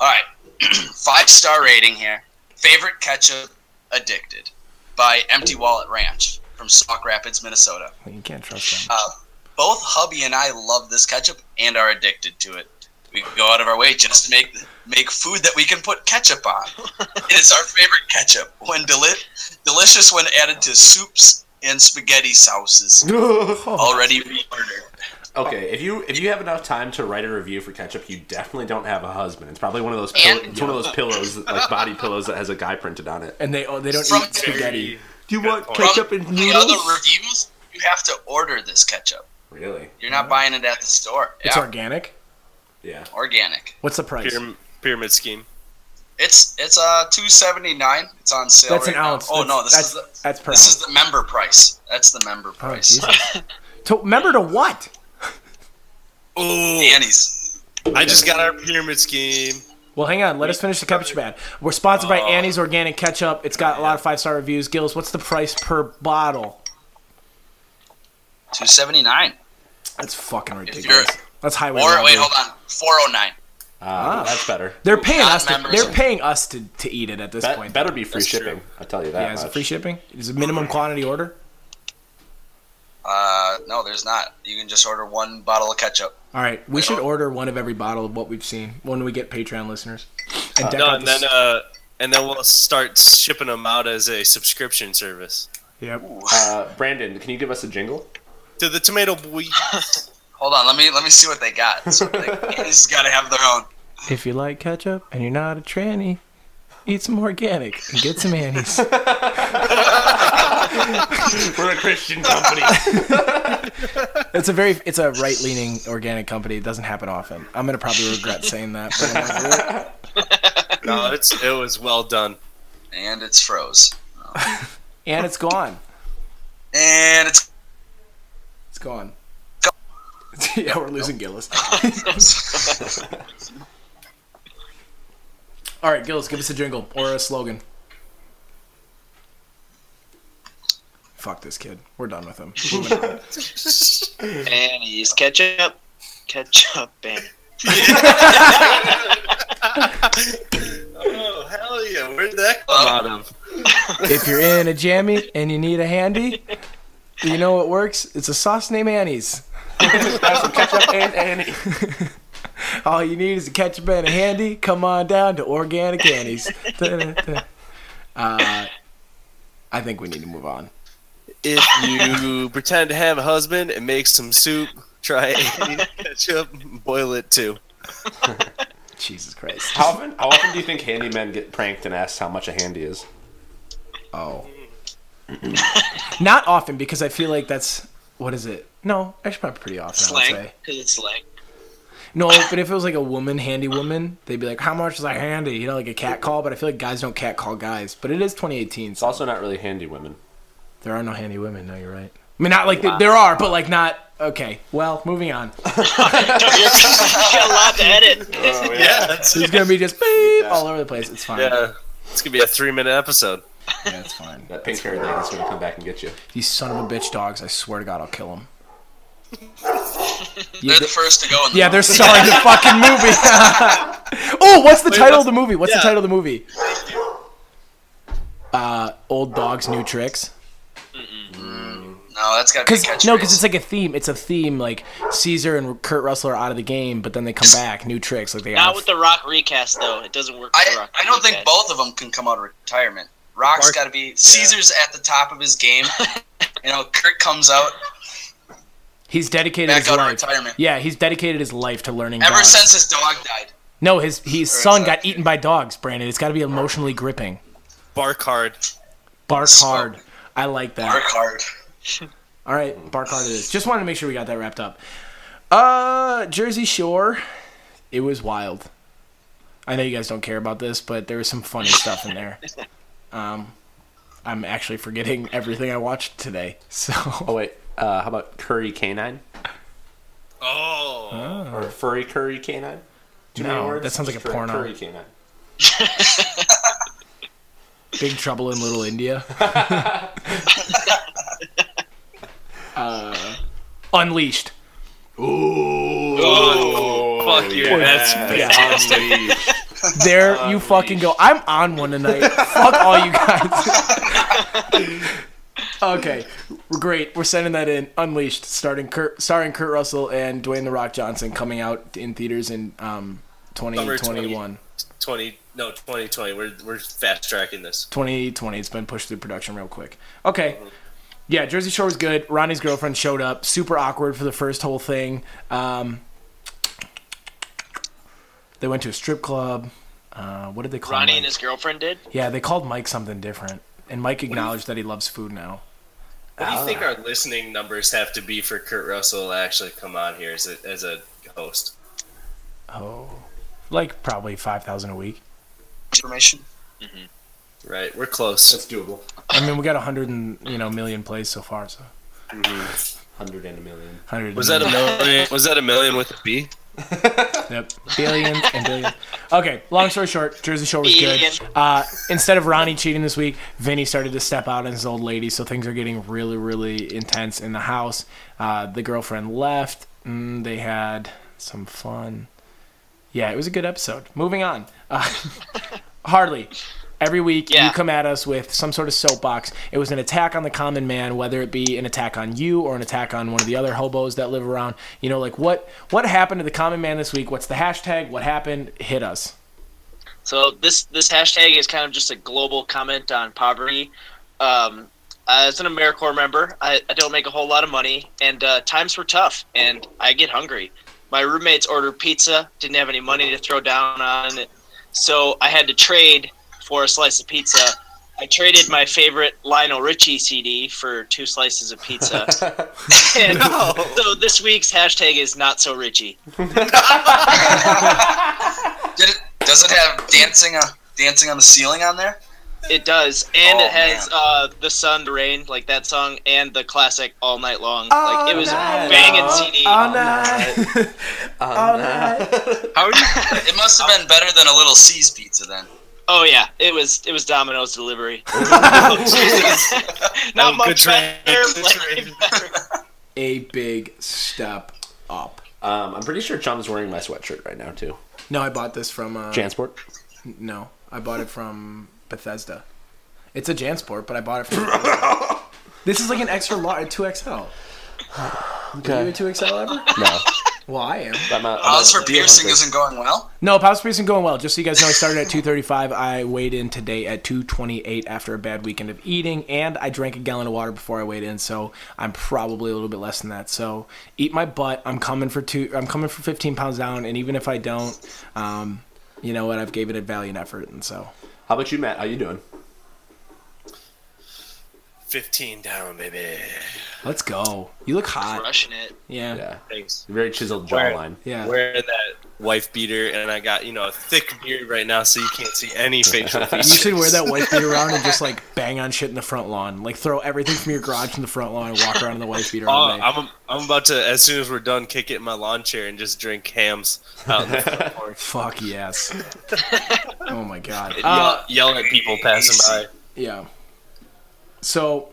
all right. [clears throat] Five star rating here. Favorite ketchup addicted by Empty Wallet Ranch from Sauk Rapids, Minnesota. You can't trust them. Uh, both hubby and I love this ketchup and are addicted to it. We go out of our way just to make make food that we can put ketchup on. [laughs] it is our favorite ketchup when deli- delicious when added to soups and spaghetti sauces. [laughs] Already reordered. Okay, if you if you have enough time to write a review for ketchup, you definitely don't have a husband. It's probably one of those pill- it's one of those [laughs] pillows, like body pillows, that has a guy printed on it. And they oh, they don't From- eat spaghetti. Do you want From ketchup and the other noodles? reviews, you have to order this ketchup. Really? You're not buying it at the store. It's yeah, organic. Yeah. organic. What's the price? Pyram- pyramid scheme. It's it's uh two seventy nine. It's on sale. That's right an now. ounce. Oh no, this that's, is the, that's per this ounce. is the member price. That's the member Oh, price. Jesus. [laughs] to, remember to what? Oh, Annie's. I just got our pyramid scheme. Well, hang on. Let us finish the ketchup ad. We're sponsored by Oh. Annie's Organic Ketchup. It's got a lot of five star reviews. Gillis, what's the price per bottle? Two seventy nine. That's fucking ridiculous. That's highway Or robbery. wait, hold on. Four oh nine. Uh, That's better. They're paying Not us. To, members. they're paying us to, to eat it at this That point. better be free That's true. shipping. I tell you that. yeah, is it much. free shipping? Is it minimum quantity order? Uh, no, there's not. You can just order one bottle of ketchup. All right, we Wait, should oh. order one of every bottle of what we've seen when we get Patreon listeners. And deck No, out and this- then uh, and then we'll start shipping them out as a subscription service yep. Uh, Brandon, can you give us a jingle? To the Tomato Boy. [laughs] Hold on, let me let me see what they got. So they, Annie's got to have their own. If you like ketchup and you're not a tranny, eat some organic and get some Annie's. [laughs] We're a Christian company. [laughs] It's a very it's a right leaning organic company. It doesn't happen often. I'm gonna probably regret saying that. But I'm gonna do it. No, it's it was well done. And it's froze. And it's gone. And it's It's gone. [laughs] yeah, we're losing Gillis. [laughs] All right, Gillis, give us a jingle or a slogan. Fuck this kid. We're done with him. Moving on. Annie's ketchup, ketchup, and Oh hell yeah! Where'd that come out of? if you're in a jammy and you need a handy, you know what works? It's a sauce named Annie's. Have some ketchup and Annie. All you need is a ketchup and a handy. Come on down to Organic Annie's. [laughs] uh, I think we need to move on. If you pretend to have a husband and make some soup, try ketchup, boil it too. [laughs] Jesus Christ. How often? How often do you think handymen get pranked and asked how much a handy is? Oh. [laughs] Not often because I feel like that's what is it? No, actually probably pretty often. Slang. Because it's slang. No, but if it was like a woman, handy woman, they'd be like, "How much is a handy?" You know, like a cat call. But I feel like guys don't cat call guys. But it is 2018, It's so also not really handy women. there are no handy women. No, you're right. I mean, not like th- there are, but like not. Okay, well, moving on. [laughs] you got a lot to edit. [laughs] Oh, yeah, that's, It's gonna be just beep all over the place. It's fine. yeah. It's gonna be a three-minute episode. Yeah, it's fine. That pink haired lady's gonna come back and get you. These son of a bitch dogs. I swear to God, I'll kill them. [laughs] They're the first to go. In the Yeah, they're movie. starring the fucking movie. [laughs] oh, what's the Wait, title what's- of the movie? What's the yeah. title of the movie? Uh, old dogs, new tricks. No, that's got to be Cause catchphrase. no, because it's like a theme. It's a theme. Like Cesar and Kurt Russell are out of the game, but then they come back, new tricks. Like they Not have. with the Rock recast though. It doesn't work. With the I, Rock I don't think both of them can come out of retirement. Rock's Mark- got to be Cesar's at the top of his game. [laughs] you know, Kurt comes out He's dedicated back his out life. retirement. Yeah, he's dedicated his life to learning. Ever dogs. since his dog died. No, his his Or son got eaten by dogs. Brandon, it's got to be emotionally gripping. Bark hard. Bark So- hard. I like that. Bark hard. [laughs] All right, bark hard it is. Just wanted to make sure we got that wrapped up. Uh, Jersey Shore, it was wild. I know you guys don't care about this, but there was some funny stuff in there. [laughs] Um, I'm actually forgetting [laughs] everything I watched today. So Oh wait, uh, how about curry canine Oh. or furry curry canine? Too No, that sounds like a Just porno. Curry canine. [laughs] Big Trouble in Little India. [laughs] uh, Unleashed. Oh, fuck you. That's Yeah. There [laughs] you fucking go. I'm on one tonight. Fuck all you guys. [laughs] okay, We're great. We're sending that in. Unleashed, starting Kurt, starring Kurt Russell and Dwayne the Rock Johnson, coming out in theaters in um, Summer 2021. 20 no 2020 we're, we're fast tracking this 2020. It's been pushed through production real quick. Okay. Yeah, Jersey Shore was good. Ronnie's girlfriend showed up. Super awkward for the first whole thing. Um, they went to a strip club. Uh, what did they call Ronnie Mike? and his girlfriend did. Yeah, they called Mike something different. And Mike acknowledged that he loves food now. what do you ah. think our listening numbers have to be for kurt russell to actually come on here as a, as a host Oh. Like probably 5,000 a week. Information. Mm-hmm. right we're close That's doable. I mean, we got a 100 and, you know, million plays so far, so. Mm-hmm. Hundred and a million. 100 was that a million was that a million with a b Yep. Billions and billions. Okay, long story short, Jersey Shore was good. Uh, instead of Ronnie cheating this week, Vinny started to step out on his old lady, so things are getting really, really intense in the house. Uh, the girlfriend left. Mm, they had some fun. Yeah, it was a good episode. Moving on. Uh, [laughs] Harley. Every week Yeah. you come at us with some sort of soapbox. It was an attack on the common man, whether it be an attack on you or an attack on one of the other hobos that live around. You know, like what what happened to the common man this week? What's the hashtag? What happened? Hit us. So this this hashtag is kind of just a global comment on poverty. Um, as an AmeriCorps member, I, I don't make a whole lot of money, and uh, times were tough, and I get hungry. My roommates ordered pizza, didn't have any money to throw down on it, so I had to trade for a slice of pizza. I traded my favorite Lionel Richie CD for two slices of pizza. [laughs] and so this week's hashtag is not so Richie. [laughs] Did it? Does it have dancing? Uh, dancing on the ceiling on there? It does, and Oh, it has uh, the sun, the rain, like that song, and the classic "All Night Long." like it was a banging CD. All night. All night. how are you It must have been better than a little C's pizza then. Oh yeah, it was. It was Domino's delivery. [laughs] [laughs] [laughs] Not Oh, much better. Good like, trade. better. A big step up. Um, I'm pretty sure Chum's wearing my sweatshirt right now too. No, I bought this from. Uh, Jansport. No, I bought it from Bethesda. It's a Jansport, but I bought it from. This is like an extra large, two XL. Are you a two XL ever? No, Well, I am. I'm a, I'm a for piercing hunter. isn't going well. No, pause for piercing going well. Just so you guys know, I started at [laughs] 235. I weighed in today at 228 after a bad weekend of eating, and I drank a gallon of water before I weighed in, so I'm probably a little bit less than that. So eat my butt. I'm coming for two. I'm coming for 15 pounds down, and even if I don't, um, you know what? I've gave it a valiant effort, and so How about you, Matt? How you doing? 15 down baby let's go. You look hot. Crushing it. Yeah. Yeah, thanks very chiseled jawline. Yeah. wearing that wife beater and i got you know a thick beard right now so you can't see any [laughs] facial features. You features should wear that wife beater around and just like bang on shit in the front lawn. Like throw everything from your garage in the front lawn and walk around in the wife beater all Oh, day. I'm, I'm about to, as soon as we're done, kick it in my lawn chair and just drink hams out in the front [laughs] porch. Fuck yes. [laughs] oh my god. And Uh, yell, yell at people passing by. yeah. So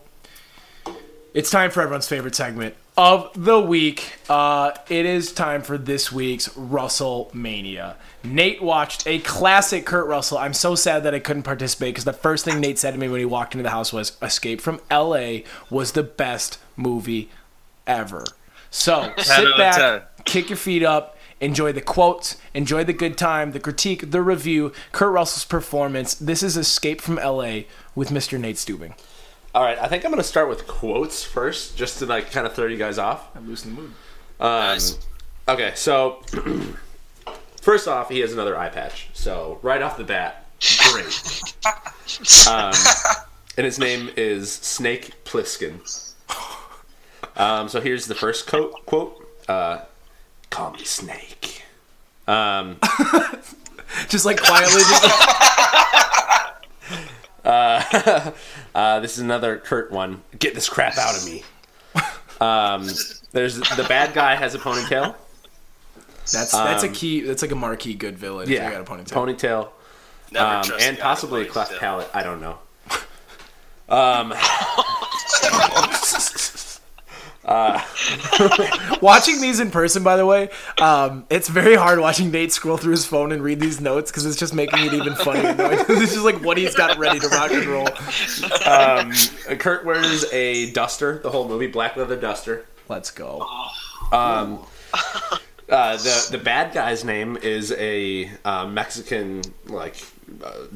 it's time for everyone's favorite segment, of the week. Uh, it is time for this week's Russell Mania. Nate watched a classic Kurt Russell. I'm so sad that I couldn't participate because the first thing Nate said to me when he walked into the house was Escape from LA was the best movie ever. So sit back, kick your feet up, enjoy the quotes, enjoy the good time, the critique, the review, Kurt Russell's performance. This is Escape from LA with Mr. Nate Stubing. All right, I think I'm gonna start with quotes first, just to like kind of throw you guys off. I'm losing the mood. Um, Okay, so [clears throat] first off, he has another eye patch. So right off the bat, great. [laughs] um, and his name is Snake Plissken. Um, so here's the first co- quote. Uh, Call me Snake. Um, [laughs] Just like quietly. [laughs] uh, uh, this is another Kurt one. Get this crap out of me. Um, there's the bad guy has a ponytail. That's that's a Um, key. That's like a marquee good villain. if Yeah, you got a ponytail. ponytail, um, and a guy with possibly a a cleft palate. I don't know. Um, [laughs] [laughs] uh, [laughs] watching these in person, by the way, um, it's very hard watching Nate scroll through his phone and read these notes because it's just making it even funnier. [laughs] it's just like what he's got ready to rock and roll. um, Kurt wears a duster the whole movie, black leather duster. Let's go. Um, uh, the the bad guy's name is a uh, Mexican like uh,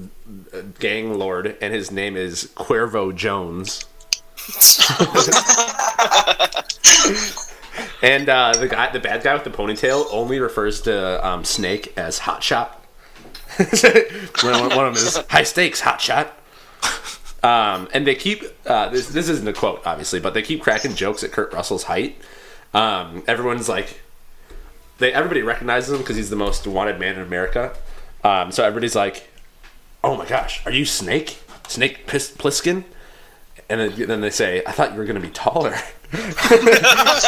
gang lord, and his name is Cuervo Jones. [laughs] and uh, the guy, the bad guy with the ponytail, only refers to um, Snake as Hot Shot. one, [laughs] one of them is high stakes, Hot Shot. Um, and they keep uh, this. This isn't a quote, obviously, but they keep cracking jokes at Kurt Russell's height. Um, everyone's like, they everybody recognizes him because he's the most wanted man in America. Um, so everybody's like, "Oh my gosh, are you Snake? Snake Pis- Plissken?" And then, then they say, "I thought you were going to be taller." [laughs] [laughs] 'Cause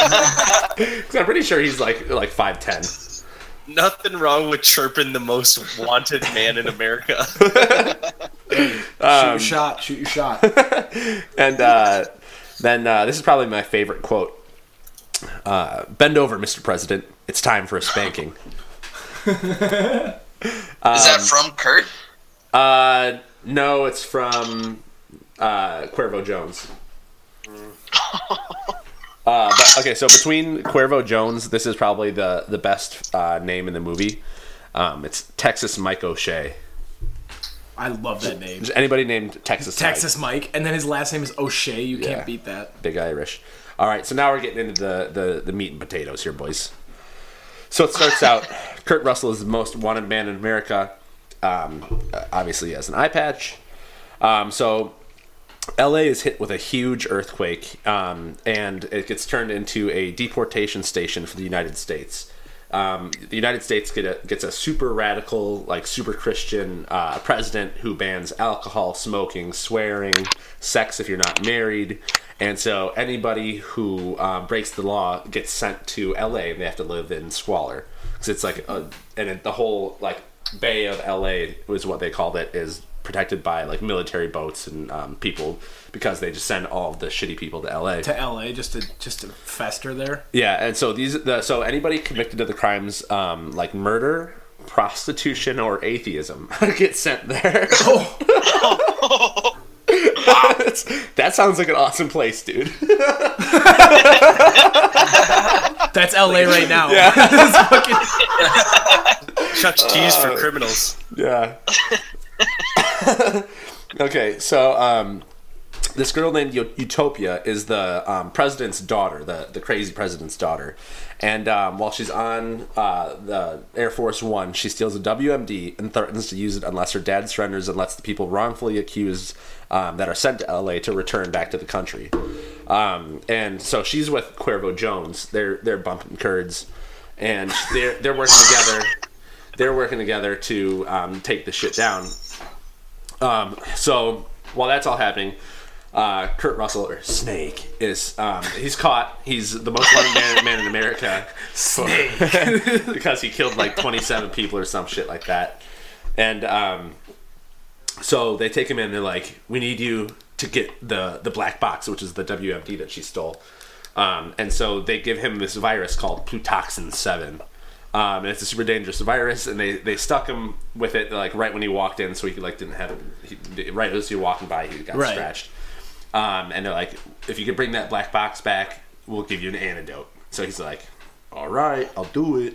I'm pretty sure he's like like five ten. Nothing wrong with chirping the most wanted man in America. [laughs] shoot Um, your shot. Shoot your shot. and uh, then uh, this is probably my favorite quote. Uh, Bend over, Mr. President. It's time for a spanking. Is that from Kurt? Uh, no, it's from uh, Cuervo Jones. Uh, but okay, so between Cuervo Jones, this is probably the the best uh, name in the movie. Um, it's Texas Mike O'Shea. I love that name. Is anybody named Texas? Mike? Texas Mike, and then his last name is O'Shea. You Yeah. can't beat that. Big Irish. All right, so now we're getting into the, the, the meat and potatoes here, boys. So it starts out Kurt Russell is the most wanted man in America. Um, obviously, he has an eye patch. Um, so LA is hit with a huge earthquake, um, and it gets turned into a deportation station for the United States. Um, the United States get a, gets a super radical, like super Christian uh, president who bans alcohol, smoking, swearing, sex if you're not married, and so anybody who um, breaks the law gets sent to LA and they have to live in squalor because it's like a, and it, the whole like Bay of LA was what they called it is protected by like military boats and um, people because they just send all of the shitty people to LA. To LA, just to just to fester there. Yeah, and so these the so anybody convicted of the crimes um, like murder, prostitution, or atheism [laughs] get sent there. That's- [laughs] that sounds like an awesome place, dude. [laughs] That's LA right now. Yeah. It's fucking- Chuck's cheese for Uh, criminals. Yeah. [laughs] okay, so um, this girl named Utopia is the um, president's daughter, the the crazy president's daughter, and um, while she's on uh, the Air Force One, she steals a WMD and threatens to use it unless her dad surrenders and lets the people wrongfully accused um, that are sent to LA to return back to the country. Um, and so she's with Cuervo Jones. They're they're bumping curds, and they're they're working together they're working together to um, take the shit down. Um, so while that's all happening, uh, Kurt Russell or Snake is um, he's caught. He's the most wanted man, man in America. Snake [laughs] because he killed like 27 people or some shit like that. And um, so they take him in. They're like, "We need you to get the the black box, which is the WMD that she stole." Um, and so they give him this virus called Plutoxin 7. Um, and it's a super dangerous virus, and they, they stuck him with it like right when he walked in, so he like didn't have he, right as he was walking by, he got Right. scratched. Um, and they're like, if you could bring that black box back, we'll give you an antidote. So he's like, all right, I'll do it.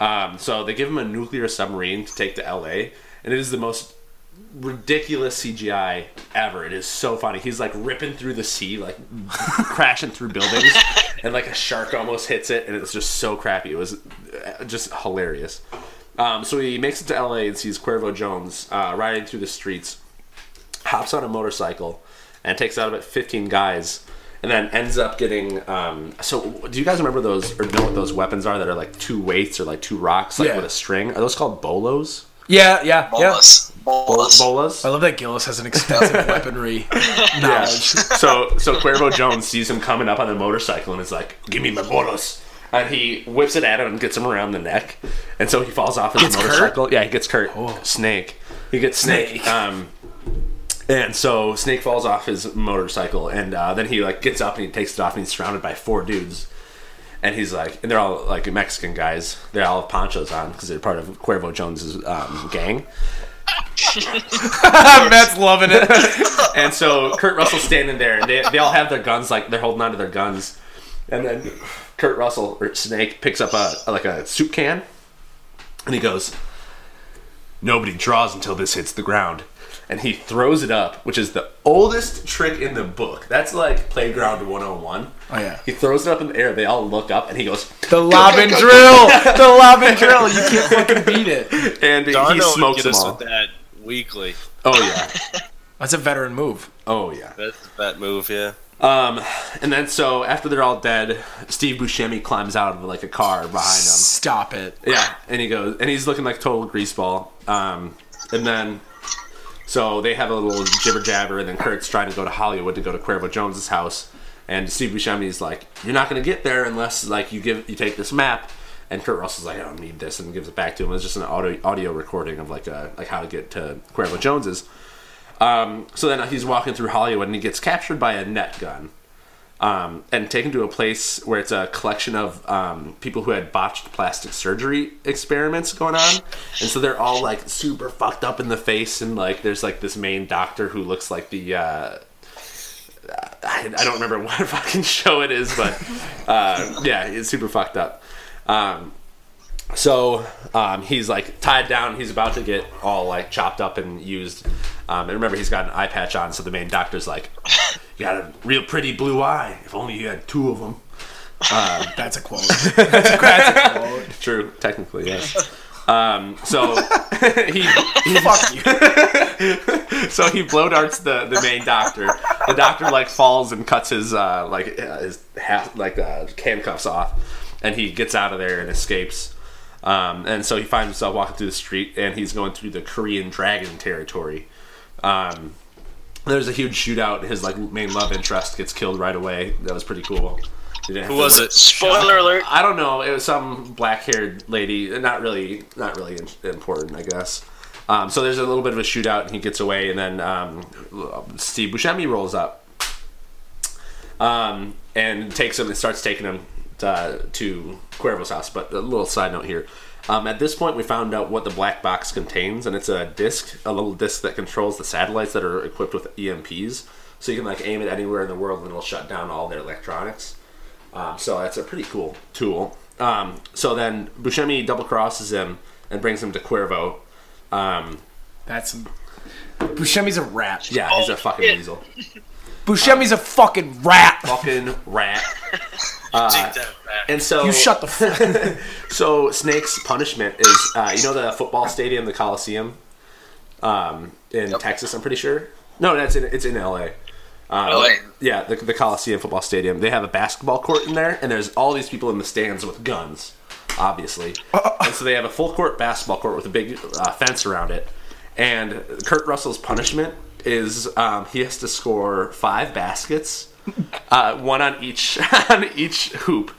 Um, so they give him a nuclear submarine to take to LA, and it is the most ridiculous CGI ever. It is so funny. He's like ripping through the sea, like crashing through buildings, [laughs] and like a shark almost hits it, and it's just so crappy. It was uh, just hilarious. Um, so he makes it to LA and sees Cuervo Jones uh, riding through the streets, hops on a motorcycle, and takes out about 15 guys. And then ends up getting. Um, so, do you guys remember those or know what those weapons are that are like two weights or like two rocks, like Yeah. with a string? Are those called bolos? Yeah, yeah, Bolas. Bolas. Bolas. I love that Gillis has an extensive [laughs] weaponry knowledge. so so Cuervo Jones sees him coming up on a motorcycle and is like, "Give me my bolos." And he whips it at him and gets him around the neck, and so he falls off his Gets hurt? motorcycle. Yeah, he gets hurt. Snake. He gets snake. Snake. Um, and so Snake falls off his motorcycle, and uh, then he like gets up and he takes it off, and he's surrounded by four dudes. And he's like, and they're all like Mexican guys. They're all have ponchos on because they're part of Cuervo Jones's um, gang. [laughs] Matt's loving it. [laughs] And so Kurt Russell's standing there, and they, they all have their guns, like they're holding onto their guns. And then Kurt Russell or Snake picks up a like a soup can, and he goes, "Nobody draws until this hits the ground." And he throws it up, which is the oldest trick in the book. That's like Playground 101. Oh yeah. He throws it up in the air. They all look up, and he goes, The lob and drill. [laughs] The lob and drill. You can't fucking beat it. and he Darno would smokes get them us all. with that weekly. Oh yeah, [laughs] That's a veteran move. oh yeah. That's a that move, yeah. Um, and then so after they're all dead, Steve Buscemi climbs out of like a car behind him. Stop it. Yeah, and he goes, and he's looking like total greaseball. Um, and then so they have a little jibber jabber, and then Kurt's trying to go to Hollywood to go to Cuervo Jones's house, and Steve Buscemi's like, "You're not gonna get there unless like you give you take this map." And Kurt Russell's like, "I don't need this," and gives it back to him. It's just an audio audio recording of like a like how to get to Cuervo Jones's. Um, so then he's walking through Hollywood and he gets captured by a net gun um, and taken to a place where it's a collection of um, people who had botched plastic surgery experiments going on. And so they're all like super fucked up in the face. And like there's like this main doctor who looks like the. Uh, I, I don't remember [laughs] what fucking show it is, but uh, yeah, it's super fucked up. Um, so um, he's like tied down. He's about to get all like chopped up and used. Um, and remember, he's got an eye patch on. So the main doctor's like, "You got a real pretty blue eye. If only you had two of them." [laughs] That's a quote. [laughs] That's a, that's a quote. True, technically, yes. [laughs] Um, so he, he Fuck you. so he blow darts the, the main doctor. The doctor like falls and cuts his uh, like uh, his half like uh, handcuffs off, and he gets out of there and escapes. Um, and so he finds himself walking through the street, and he's going through the Korean dragon territory. Um, there's a huge shootout. His like main love interest gets killed right away. That was pretty cool. He didn't have Who was it? Spoiler alert. I don't know. It was some black-haired lady. Not really, not really important, I guess. Um, so there's a little bit of a shootout, and he gets away, and then um, Steve Buscemi rolls up, um, and takes him and starts taking him to, to Cuervo's house. But a little side note here. Um, at this point, we found out what the black box contains, and it's a disc, a little disc that controls the satellites that are equipped with EMPs. So you can like aim it anywhere in the world, and it'll shut down all their electronics. Um, so that's a pretty cool tool. Um, so then Buscemi double crosses him and brings him to Cuervo. Um, That's Buscemi's a rat. yeah, he's a fucking shit. weasel. Buscemi's a fucking rat. Fucking rat. [laughs] Take that back. And so You shut the fuck. [laughs] So Snake's punishment is, uh, you know, the football stadium, the Coliseum, um, in Texas. I'm pretty sure. No, that's in it's in L.A. Um, LA. Yeah, the, the Coliseum football stadium. They have a basketball court in there, and there's all these people in the stands with guns, obviously. and so they have a full court basketball court with a big uh, fence around it. And Kurt Russell's punishment is um, he has to score five baskets, uh, one on each [laughs] on each hoop.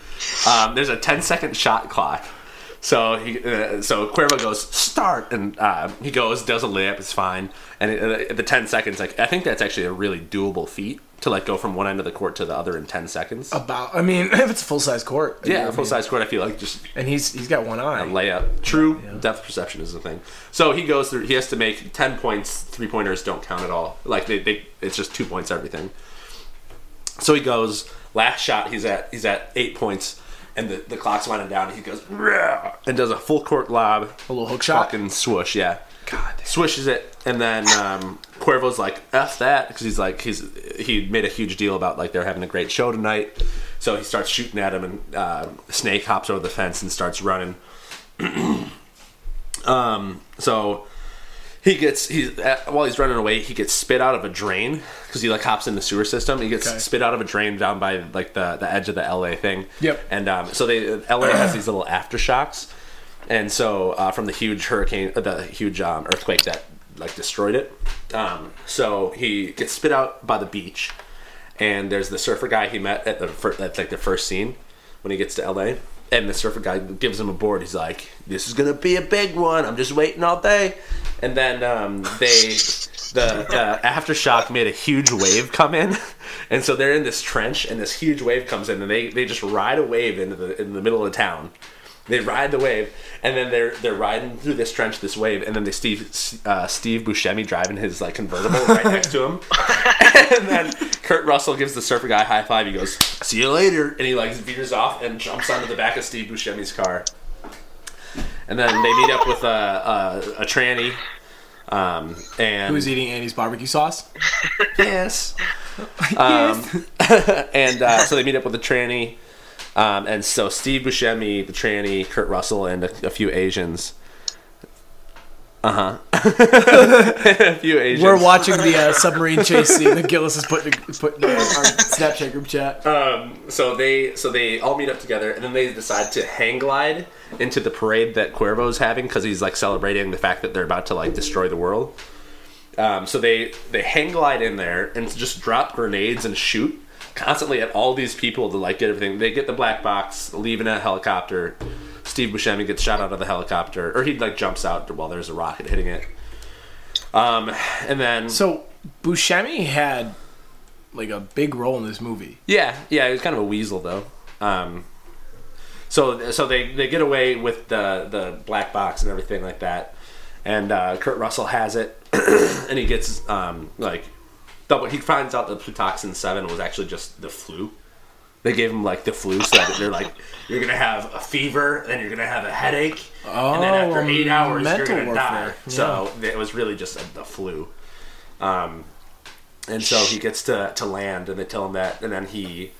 Um, there's a 10 second shot clock. So he, uh, so Cuervo goes start, and uh, he goes, does a layup, it's fine. And it, uh, the ten seconds, like I think that's actually a really doable feat to like go from one end of the court to the other in ten seconds. About, I mean, [laughs] if it's a full size court. I yeah, full size court. I feel like just And he's he's got one eye. a layup. True, depth perception is the thing. So he goes through. He has to make ten points. Three pointers don't count at all. Like they, they, it's just two points everything. So he goes last shot. He's at he's at eight points, and the, the clock's winding down. And he goes "Rah," and does a full court lob, A little hook shot. fucking swoosh. Yeah, God, swishes it, and then um, Cuervo's like f that because he's like he's he made a huge deal about like they're having a great show tonight. So he starts shooting at him, and uh, Snake hops over the fence and starts running. [clears throat] um, so he gets he's while he's running away, he gets spit out of a drain because he like hops in the sewer system. He gets Okay. spit out of a drain down by like the the edge of the LA thing. Yep. And um, so they LA has these little aftershocks, and so uh, from the huge hurricane, uh, the huge um, earthquake that like destroyed it. Um, so he gets spit out by the beach, and there's the surfer guy he met at the fir- at like the first scene when he gets to LA. And the surfer guy gives him a board. He's like, "This is gonna be a big one. I'm just waiting all day." And then um, they, the, the aftershock made a huge wave come in, [laughs] and so they're in this trench, and this huge wave comes in, and they, they just ride a wave into the in the middle of the town. They ride the wave, and then they're they're riding through this trench, this wave, and then they Steve uh, Steve Buscemi driving his like convertible right [laughs] next to him, and then Kurt Russell gives the surfer guy a high five. He goes, "See you later," and he like veers off and jumps onto the back of Steve Buscemi's car. And then they meet up with a a, a tranny, um, and Who's eating Annie's barbecue sauce? yes. [laughs] Um, [laughs] and uh, so they meet up with a tranny. Um, and so Steve Buscemi, the tranny, Kurt Russell, and a, a few Asians. Uh huh. [laughs] a few Asians. We're watching the uh, submarine chase scene that Gillis is putting put in our Snapchat group chat. Um, so they so they all meet up together, and then they decide to hang glide into the parade that Cuervo's having because he's like celebrating the fact that they're about to like destroy the world. Um, so they they hang glide in there and just drop grenades and shoot constantly at all these people to like get everything. They get the black box, leave in a helicopter. Steve Buscemi gets shot out of the helicopter, or he like jumps out while there's a rocket hitting it. Um, and then So Buscemi had like a big role in this movie. Yeah, yeah, he was kind of a weasel though. Um, so so they, they get away with the the black box and everything like that, and uh, Kurt Russell has it, [clears throat] and he gets um, like double. He finds out that Plutoxin Seven was actually just the flu. They gave him like the flu, so that they're like, you're gonna have a fever, then you're gonna have a headache, and then after eight hours you're gonna die. warfare. So it was really just a, the flu. Um, and so he gets to, to land, and they tell him that, and then he,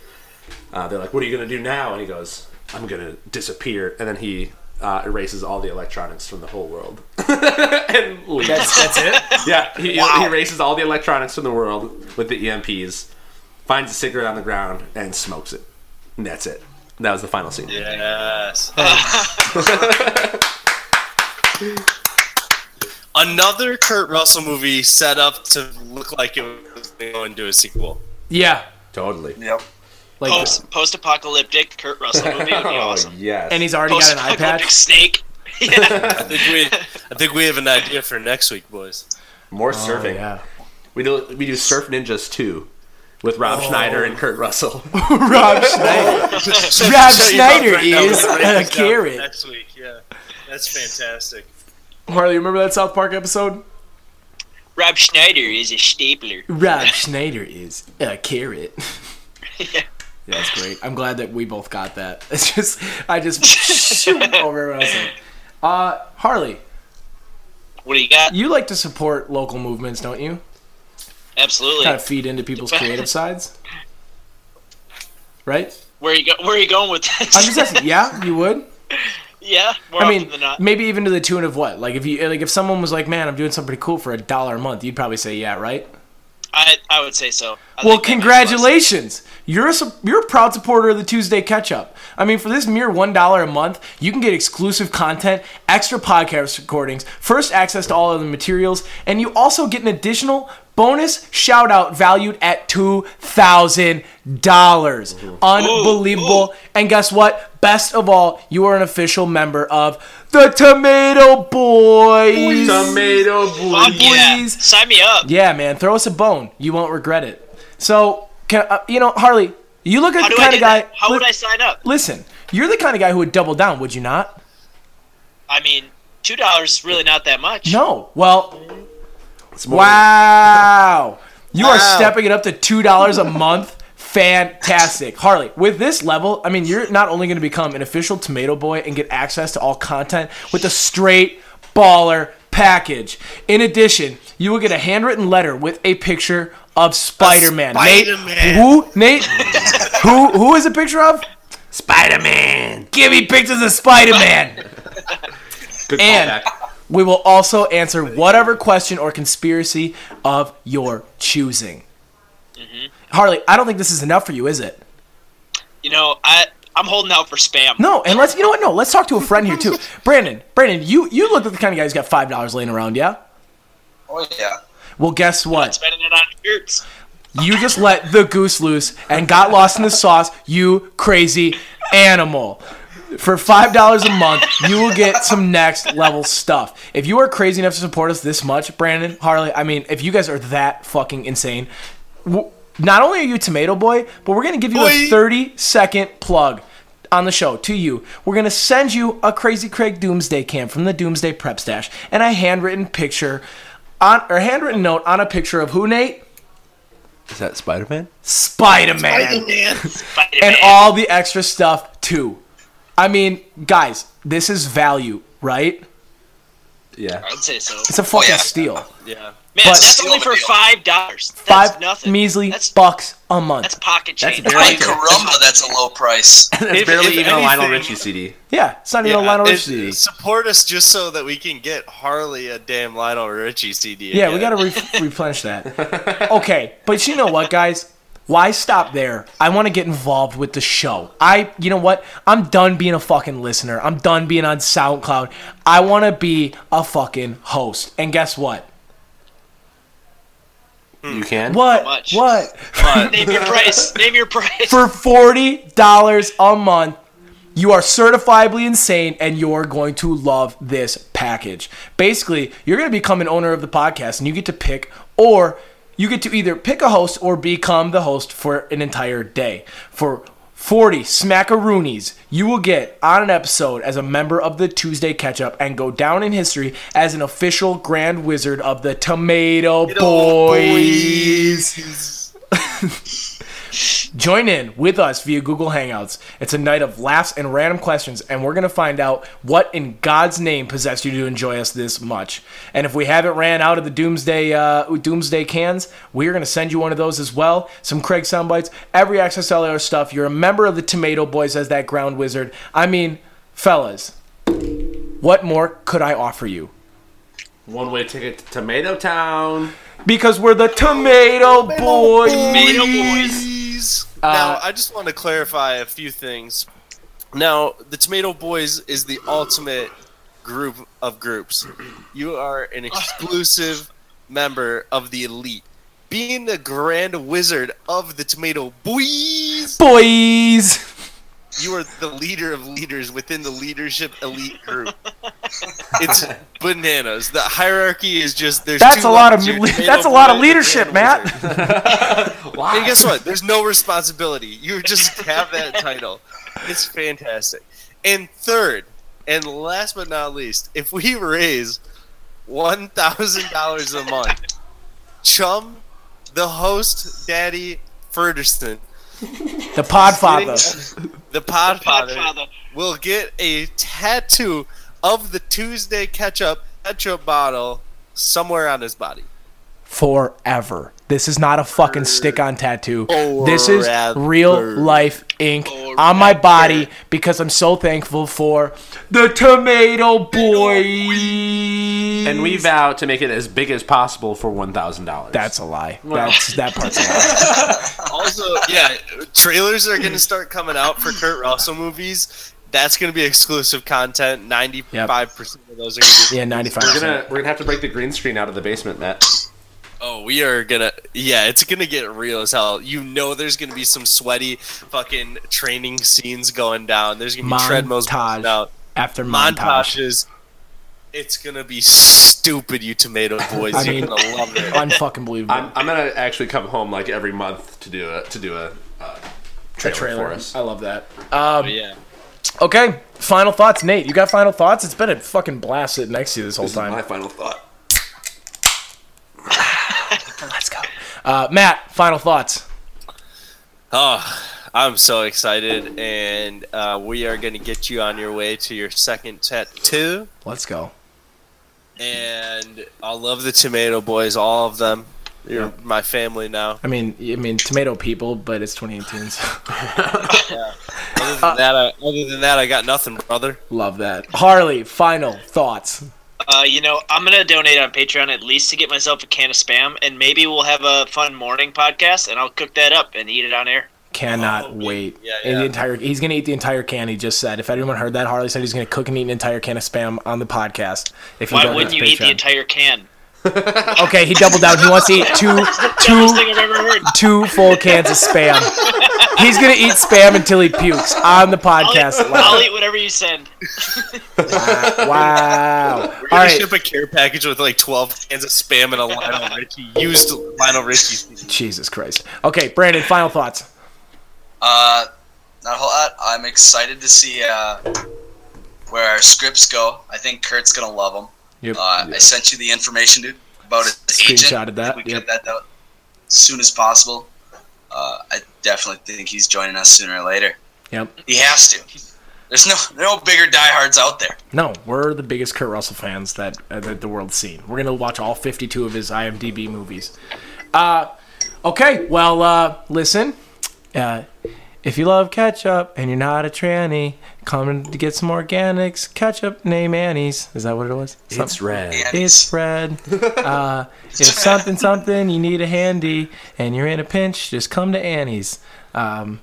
uh, they're like, "What are you gonna do now?" And he goes, "I'm gonna disappear." And then he uh, erases all the electronics from the whole world, [laughs] and leaves. That's that's it. [laughs] yeah, he, he erases all the electronics from the world with the EMPs, finds a cigarette on the ground, and smokes it. And that's it. That was the final scene. Yes. [laughs] Another Kurt Russell movie set up to look like it was going to do a sequel. Yeah, Totally. Yep. Like oh, Post post apocalyptic Kurt Russell movie would be [laughs] Oh awesome. yes. and he's already got an eye apocalyptic patch. snake. [laughs] [laughs] I think we, I think we have an idea for next week, boys. more Oh, surfing. yeah. We do we do Surf Ninjas two, with Rob Oh. Schneider and Kurt Russell. Rob Schneider. Rob Tell Schneider right is we're gonna write a this down for carrot. Next week, yeah, that's fantastic. Harley, remember that South Park episode? Rob Schneider is a stapler. Rob Schneider is a carrot. Yeah. Yeah, that's great. I'm glad that we both got that. [laughs] It's just I just [laughs] shoot [laughs] over everyone else. Uh, Harley, What do you got? you like to support local movements, don't you? Absolutely. Kind of feed into people's creative sides, right? Where you go? Where are you going with this? I'm just asking. Yeah, you would. yeah. More I mean, maybe even to the tune of what? Like if you like if someone was like, "Man, I'm doing something pretty cool for a dollar a month," you'd probably say, "Yeah, right." I I would say so. I Well, think that makes a lot of congratulations. You're a, you're a proud supporter of the Tuesday Catch Up. I mean, for this mere $1 a month, you can get exclusive content, extra podcast recordings, first access to all of the materials, and you also get an additional bonus shout out valued at $2,000. dollars Unbelievable. And guess what? Best of all, you are an official member of the Tomato Boys. Tomato Fuck yeah. Sign me up. Yeah, man, throw us a bone. You won't regret it. So, Can, uh, you know, Harley, you look How like do the kind of guy. that? How li- would I sign up? Listen, you're the kind of guy who would double down, would you not? I mean, two dollars is really not that much. No. Well, wow. You are stepping it up to two dollars a month. Fantastic, Harley. With this level, I mean, you're not only going to become an official Tomato Boy and get access to all content with a straight baller package. In addition, you will get a handwritten letter with a picture of Spider-Man. Nate, Spider-Man. who? Nate, who? Who is a picture of? Spider-Man. Give me pictures of Spider-Man. Good And callback. we will also answer whatever question or conspiracy of your choosing. Mm-hmm. Harley, I don't think this is enough for you, is it? You know, I I'm holding out for spam. No, and let's you know what? No, let's talk to a friend here too. [laughs] Brandon, Brandon, you you look like the kind of guy who's got five dollars laying around, yeah? Oh yeah. Well, guess what? Spending it on shirts. You just let the goose loose and got lost in the sauce, you crazy animal. For five dollars a month, you will get some next level stuff. If you are crazy enough to support us this much, Brandon, Harley, I mean, if you guys are that fucking insane, w- not only are you Tomato Boy, but we're gonna give you a 30 second plug on the show to you. We're gonna send you a Crazy Craig Doomsday Cam from the Doomsday Prep Stash and a handwritten picture on or handwritten note on a picture of who, Nate? Is that Spider Man? Spider-Man. [laughs] Spider-Man. and all the extra stuff too. I mean, guys, this is value, right? Yeah. I'd say so. It's a fucking oh, yeah. steal. Yeah. Man, but- that's only for five dollars. Five nothing. measly That's bucks a month. that's pocket change. That's change. barely- Like Carumba, [laughs] that's a low price. [laughs] That's If- barely if even a Lionel Richie CD. yeah, it's not even a Lionel Richie CD. Support us just so that we can get Harley a damn Lionel Richie CD. Yeah, we gotta re- [laughs] replenish that. Okay, but you know what, guys? Why stop there? I want to get involved with the show. I, you know what? I'm done being a fucking listener. I'm done being on SoundCloud. I want to be a fucking host. And guess what? Hmm. You can. What? much? What? [laughs] Name your price. Name your price. For forty dollars a month, you are certifiably insane, and you're going to love this package. Basically, you're going to become an owner of the podcast, and you get to pick, or you get to either pick a host or become the host for an entire day. For 40 smackaroonies, you will get on an episode as a member of the Tuesday Catch Up and go down in history as an official Grand Wizard of the Tomato Boys. [laughs] [laughs] Join in with us via Google Hangouts. It's a night of laughs and random questions, and we're going to find out what in God's name possessed you to enjoy us this much. And if we haven't ran out of the Doomsday uh, Doomsday cans, we're going to send you one of those as well. Some Craig soundbites, every Access LR stuff. You're a member of the Tomato Boys as that ground wizard. I mean, fellas, what more could I offer you? One way ticket to Tomato Town. Because we're the Tomato Boys. Tomato boys. Please. Uh, now, I just want to clarify a few things. Now, the Tomato Boys is the ultimate group of groups. You are an [laughs] exclusive member of the elite. Being the Grand Wizard of the Tomato Boys, Boys. You are the leader of leaders within the leadership elite group. [laughs] it's bananas. The hierarchy is just there's. That's two a lot of le- that's a lot of leadership, Matt. Wizard. [laughs] And guess what? There's no responsibility. You just have that title. It's fantastic. And third, and last but not least, if we raise one thousand dollars a month, Chum, the host, Daddy Ferguson, The Podfather. the Podfather, will get a tattoo of the Tuesday ketchup ketchup bottle somewhere on his body. Forever. This is not a fucking stick on tattoo. This is real life ink on my body because I'm so thankful for the Tomato Boys. And we vow to make it as big as possible for one thousand dollars. That's a lie. That's that part's a lie. [laughs] Also, yeah, trailers are going to start coming out for Kurt Russell movies. That's going to be exclusive content. Ninety-five percent of those are going to be. Yeah, 95. We're gonna we're gonna have to break the green screen out of the basement, Matt. Oh, we are gonna. Yeah, it's gonna get real as hell. You know, there's gonna be some sweaty fucking training scenes going down. There's gonna be treadmills Montage going out, after montage. montages. It's gonna be stupid, you tomato [laughs] boys. I You're mean, gonna love it. unfucking believable. I'm, I'm gonna actually come home like every month to do a to do a uh, trailer, trailer. for us. I love that. Oh, Um, yeah. okay, final thoughts, Nate. You got final thoughts? It's been a fucking blast sitting next to you this whole This is time. my final thought. Let's go. Uh, Matt, final thoughts. Oh, I'm so excited, and uh, we are gonna get you on your way to your second tattoo. Let's go. And I love the tomato boys, all of them. You're my family now. I mean, I mean, tomato people, but it's 2018. So. [laughs] Other than that, I, other than that, I got nothing, brother. Love that. Harley, final thoughts. Uh, you know, I'm gonna donate on Patreon at least to get myself a can of spam, and maybe we'll have a fun morning podcast, and I'll cook that up and eat it on air. Cannot wait. yeah, And yeah. the entire he's gonna eat the entire can. He just said. If anyone heard that, Harley said he's gonna cook and eat an entire can of spam on the podcast. If you Why don't wouldn't you get eat the entire can? Okay, he doubled down. He wants to eat two, Dumbest two, thing I've ever heard. two full cans of spam. He's gonna eat spam until he pukes on the I'll podcast. eat, I'll eat whatever you send. Wow. We're gonna right. ship a care package with like 12 cans of spam and a Lionel Richie used Lionel Richie. Jesus Christ. Okay, Brandon. Final thoughts. Uh, not a whole lot. I'm excited to see uh, where our scripts go. I think Kurt's gonna love them. Yep. Uh, I sent you the information dude, about his agent. Screenshotted that, We yep. get that out as soon as possible. Uh, I definitely think he's joining us sooner or later. Yep. He has to. There's no no bigger diehards out there. No, we're the biggest Kurt Russell fans that, uh, that the world's seen. We're gonna watch all 52 of his IMDb movies. Uh, okay, well, uh, listen. Uh, if you love ketchup and you're not a tranny, come to get some organics. Ketchup name Annie's. Is that what it was? It's red. It's red. Uh, [laughs] if something something you need a handy and you're in a pinch, just come to Annie's. Um,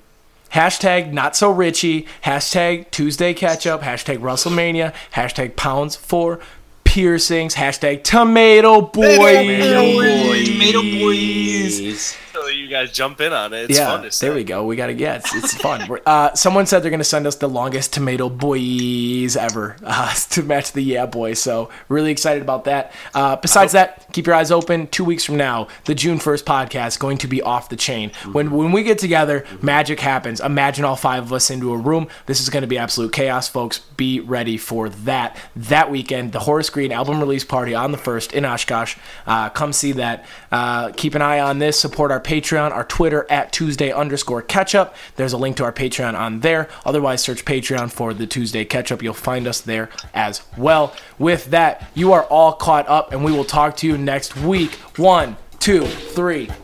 hashtag not so Richie. Hashtag Tuesday ketchup. Hashtag WrestleMania, Hashtag pounds for piercings. Hashtag tomato boys. Tomato boys. So you guys jump in on it. It's yeah, fun to there we go. We gotta yeah, it's, it's fun. [laughs] Uh, someone said they're gonna send us the longest tomato boys ever [laughs] uh, to match the yeah boy. So really excited about that. Uh, besides that, keep your eyes open. Two weeks from now, the June first podcast going to be off the chain. When when we get together, magic happens. Imagine all five of us into a room. This is gonna be absolute chaos, folks. Be ready for that. That weekend, the Horace Green album release party on the first in Oshkosh. Uh, come see that. Uh, keep an eye on this. Support our Patreon, our Twitter at Tuesday underscore Ketchup. There's a link to our Patreon on there. Otherwise, search Patreon for the Tuesday Ketchup. You'll find us there as well. With that, you are all caught up, and we will talk to you next week. One, two, three. [laughs]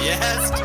Yes.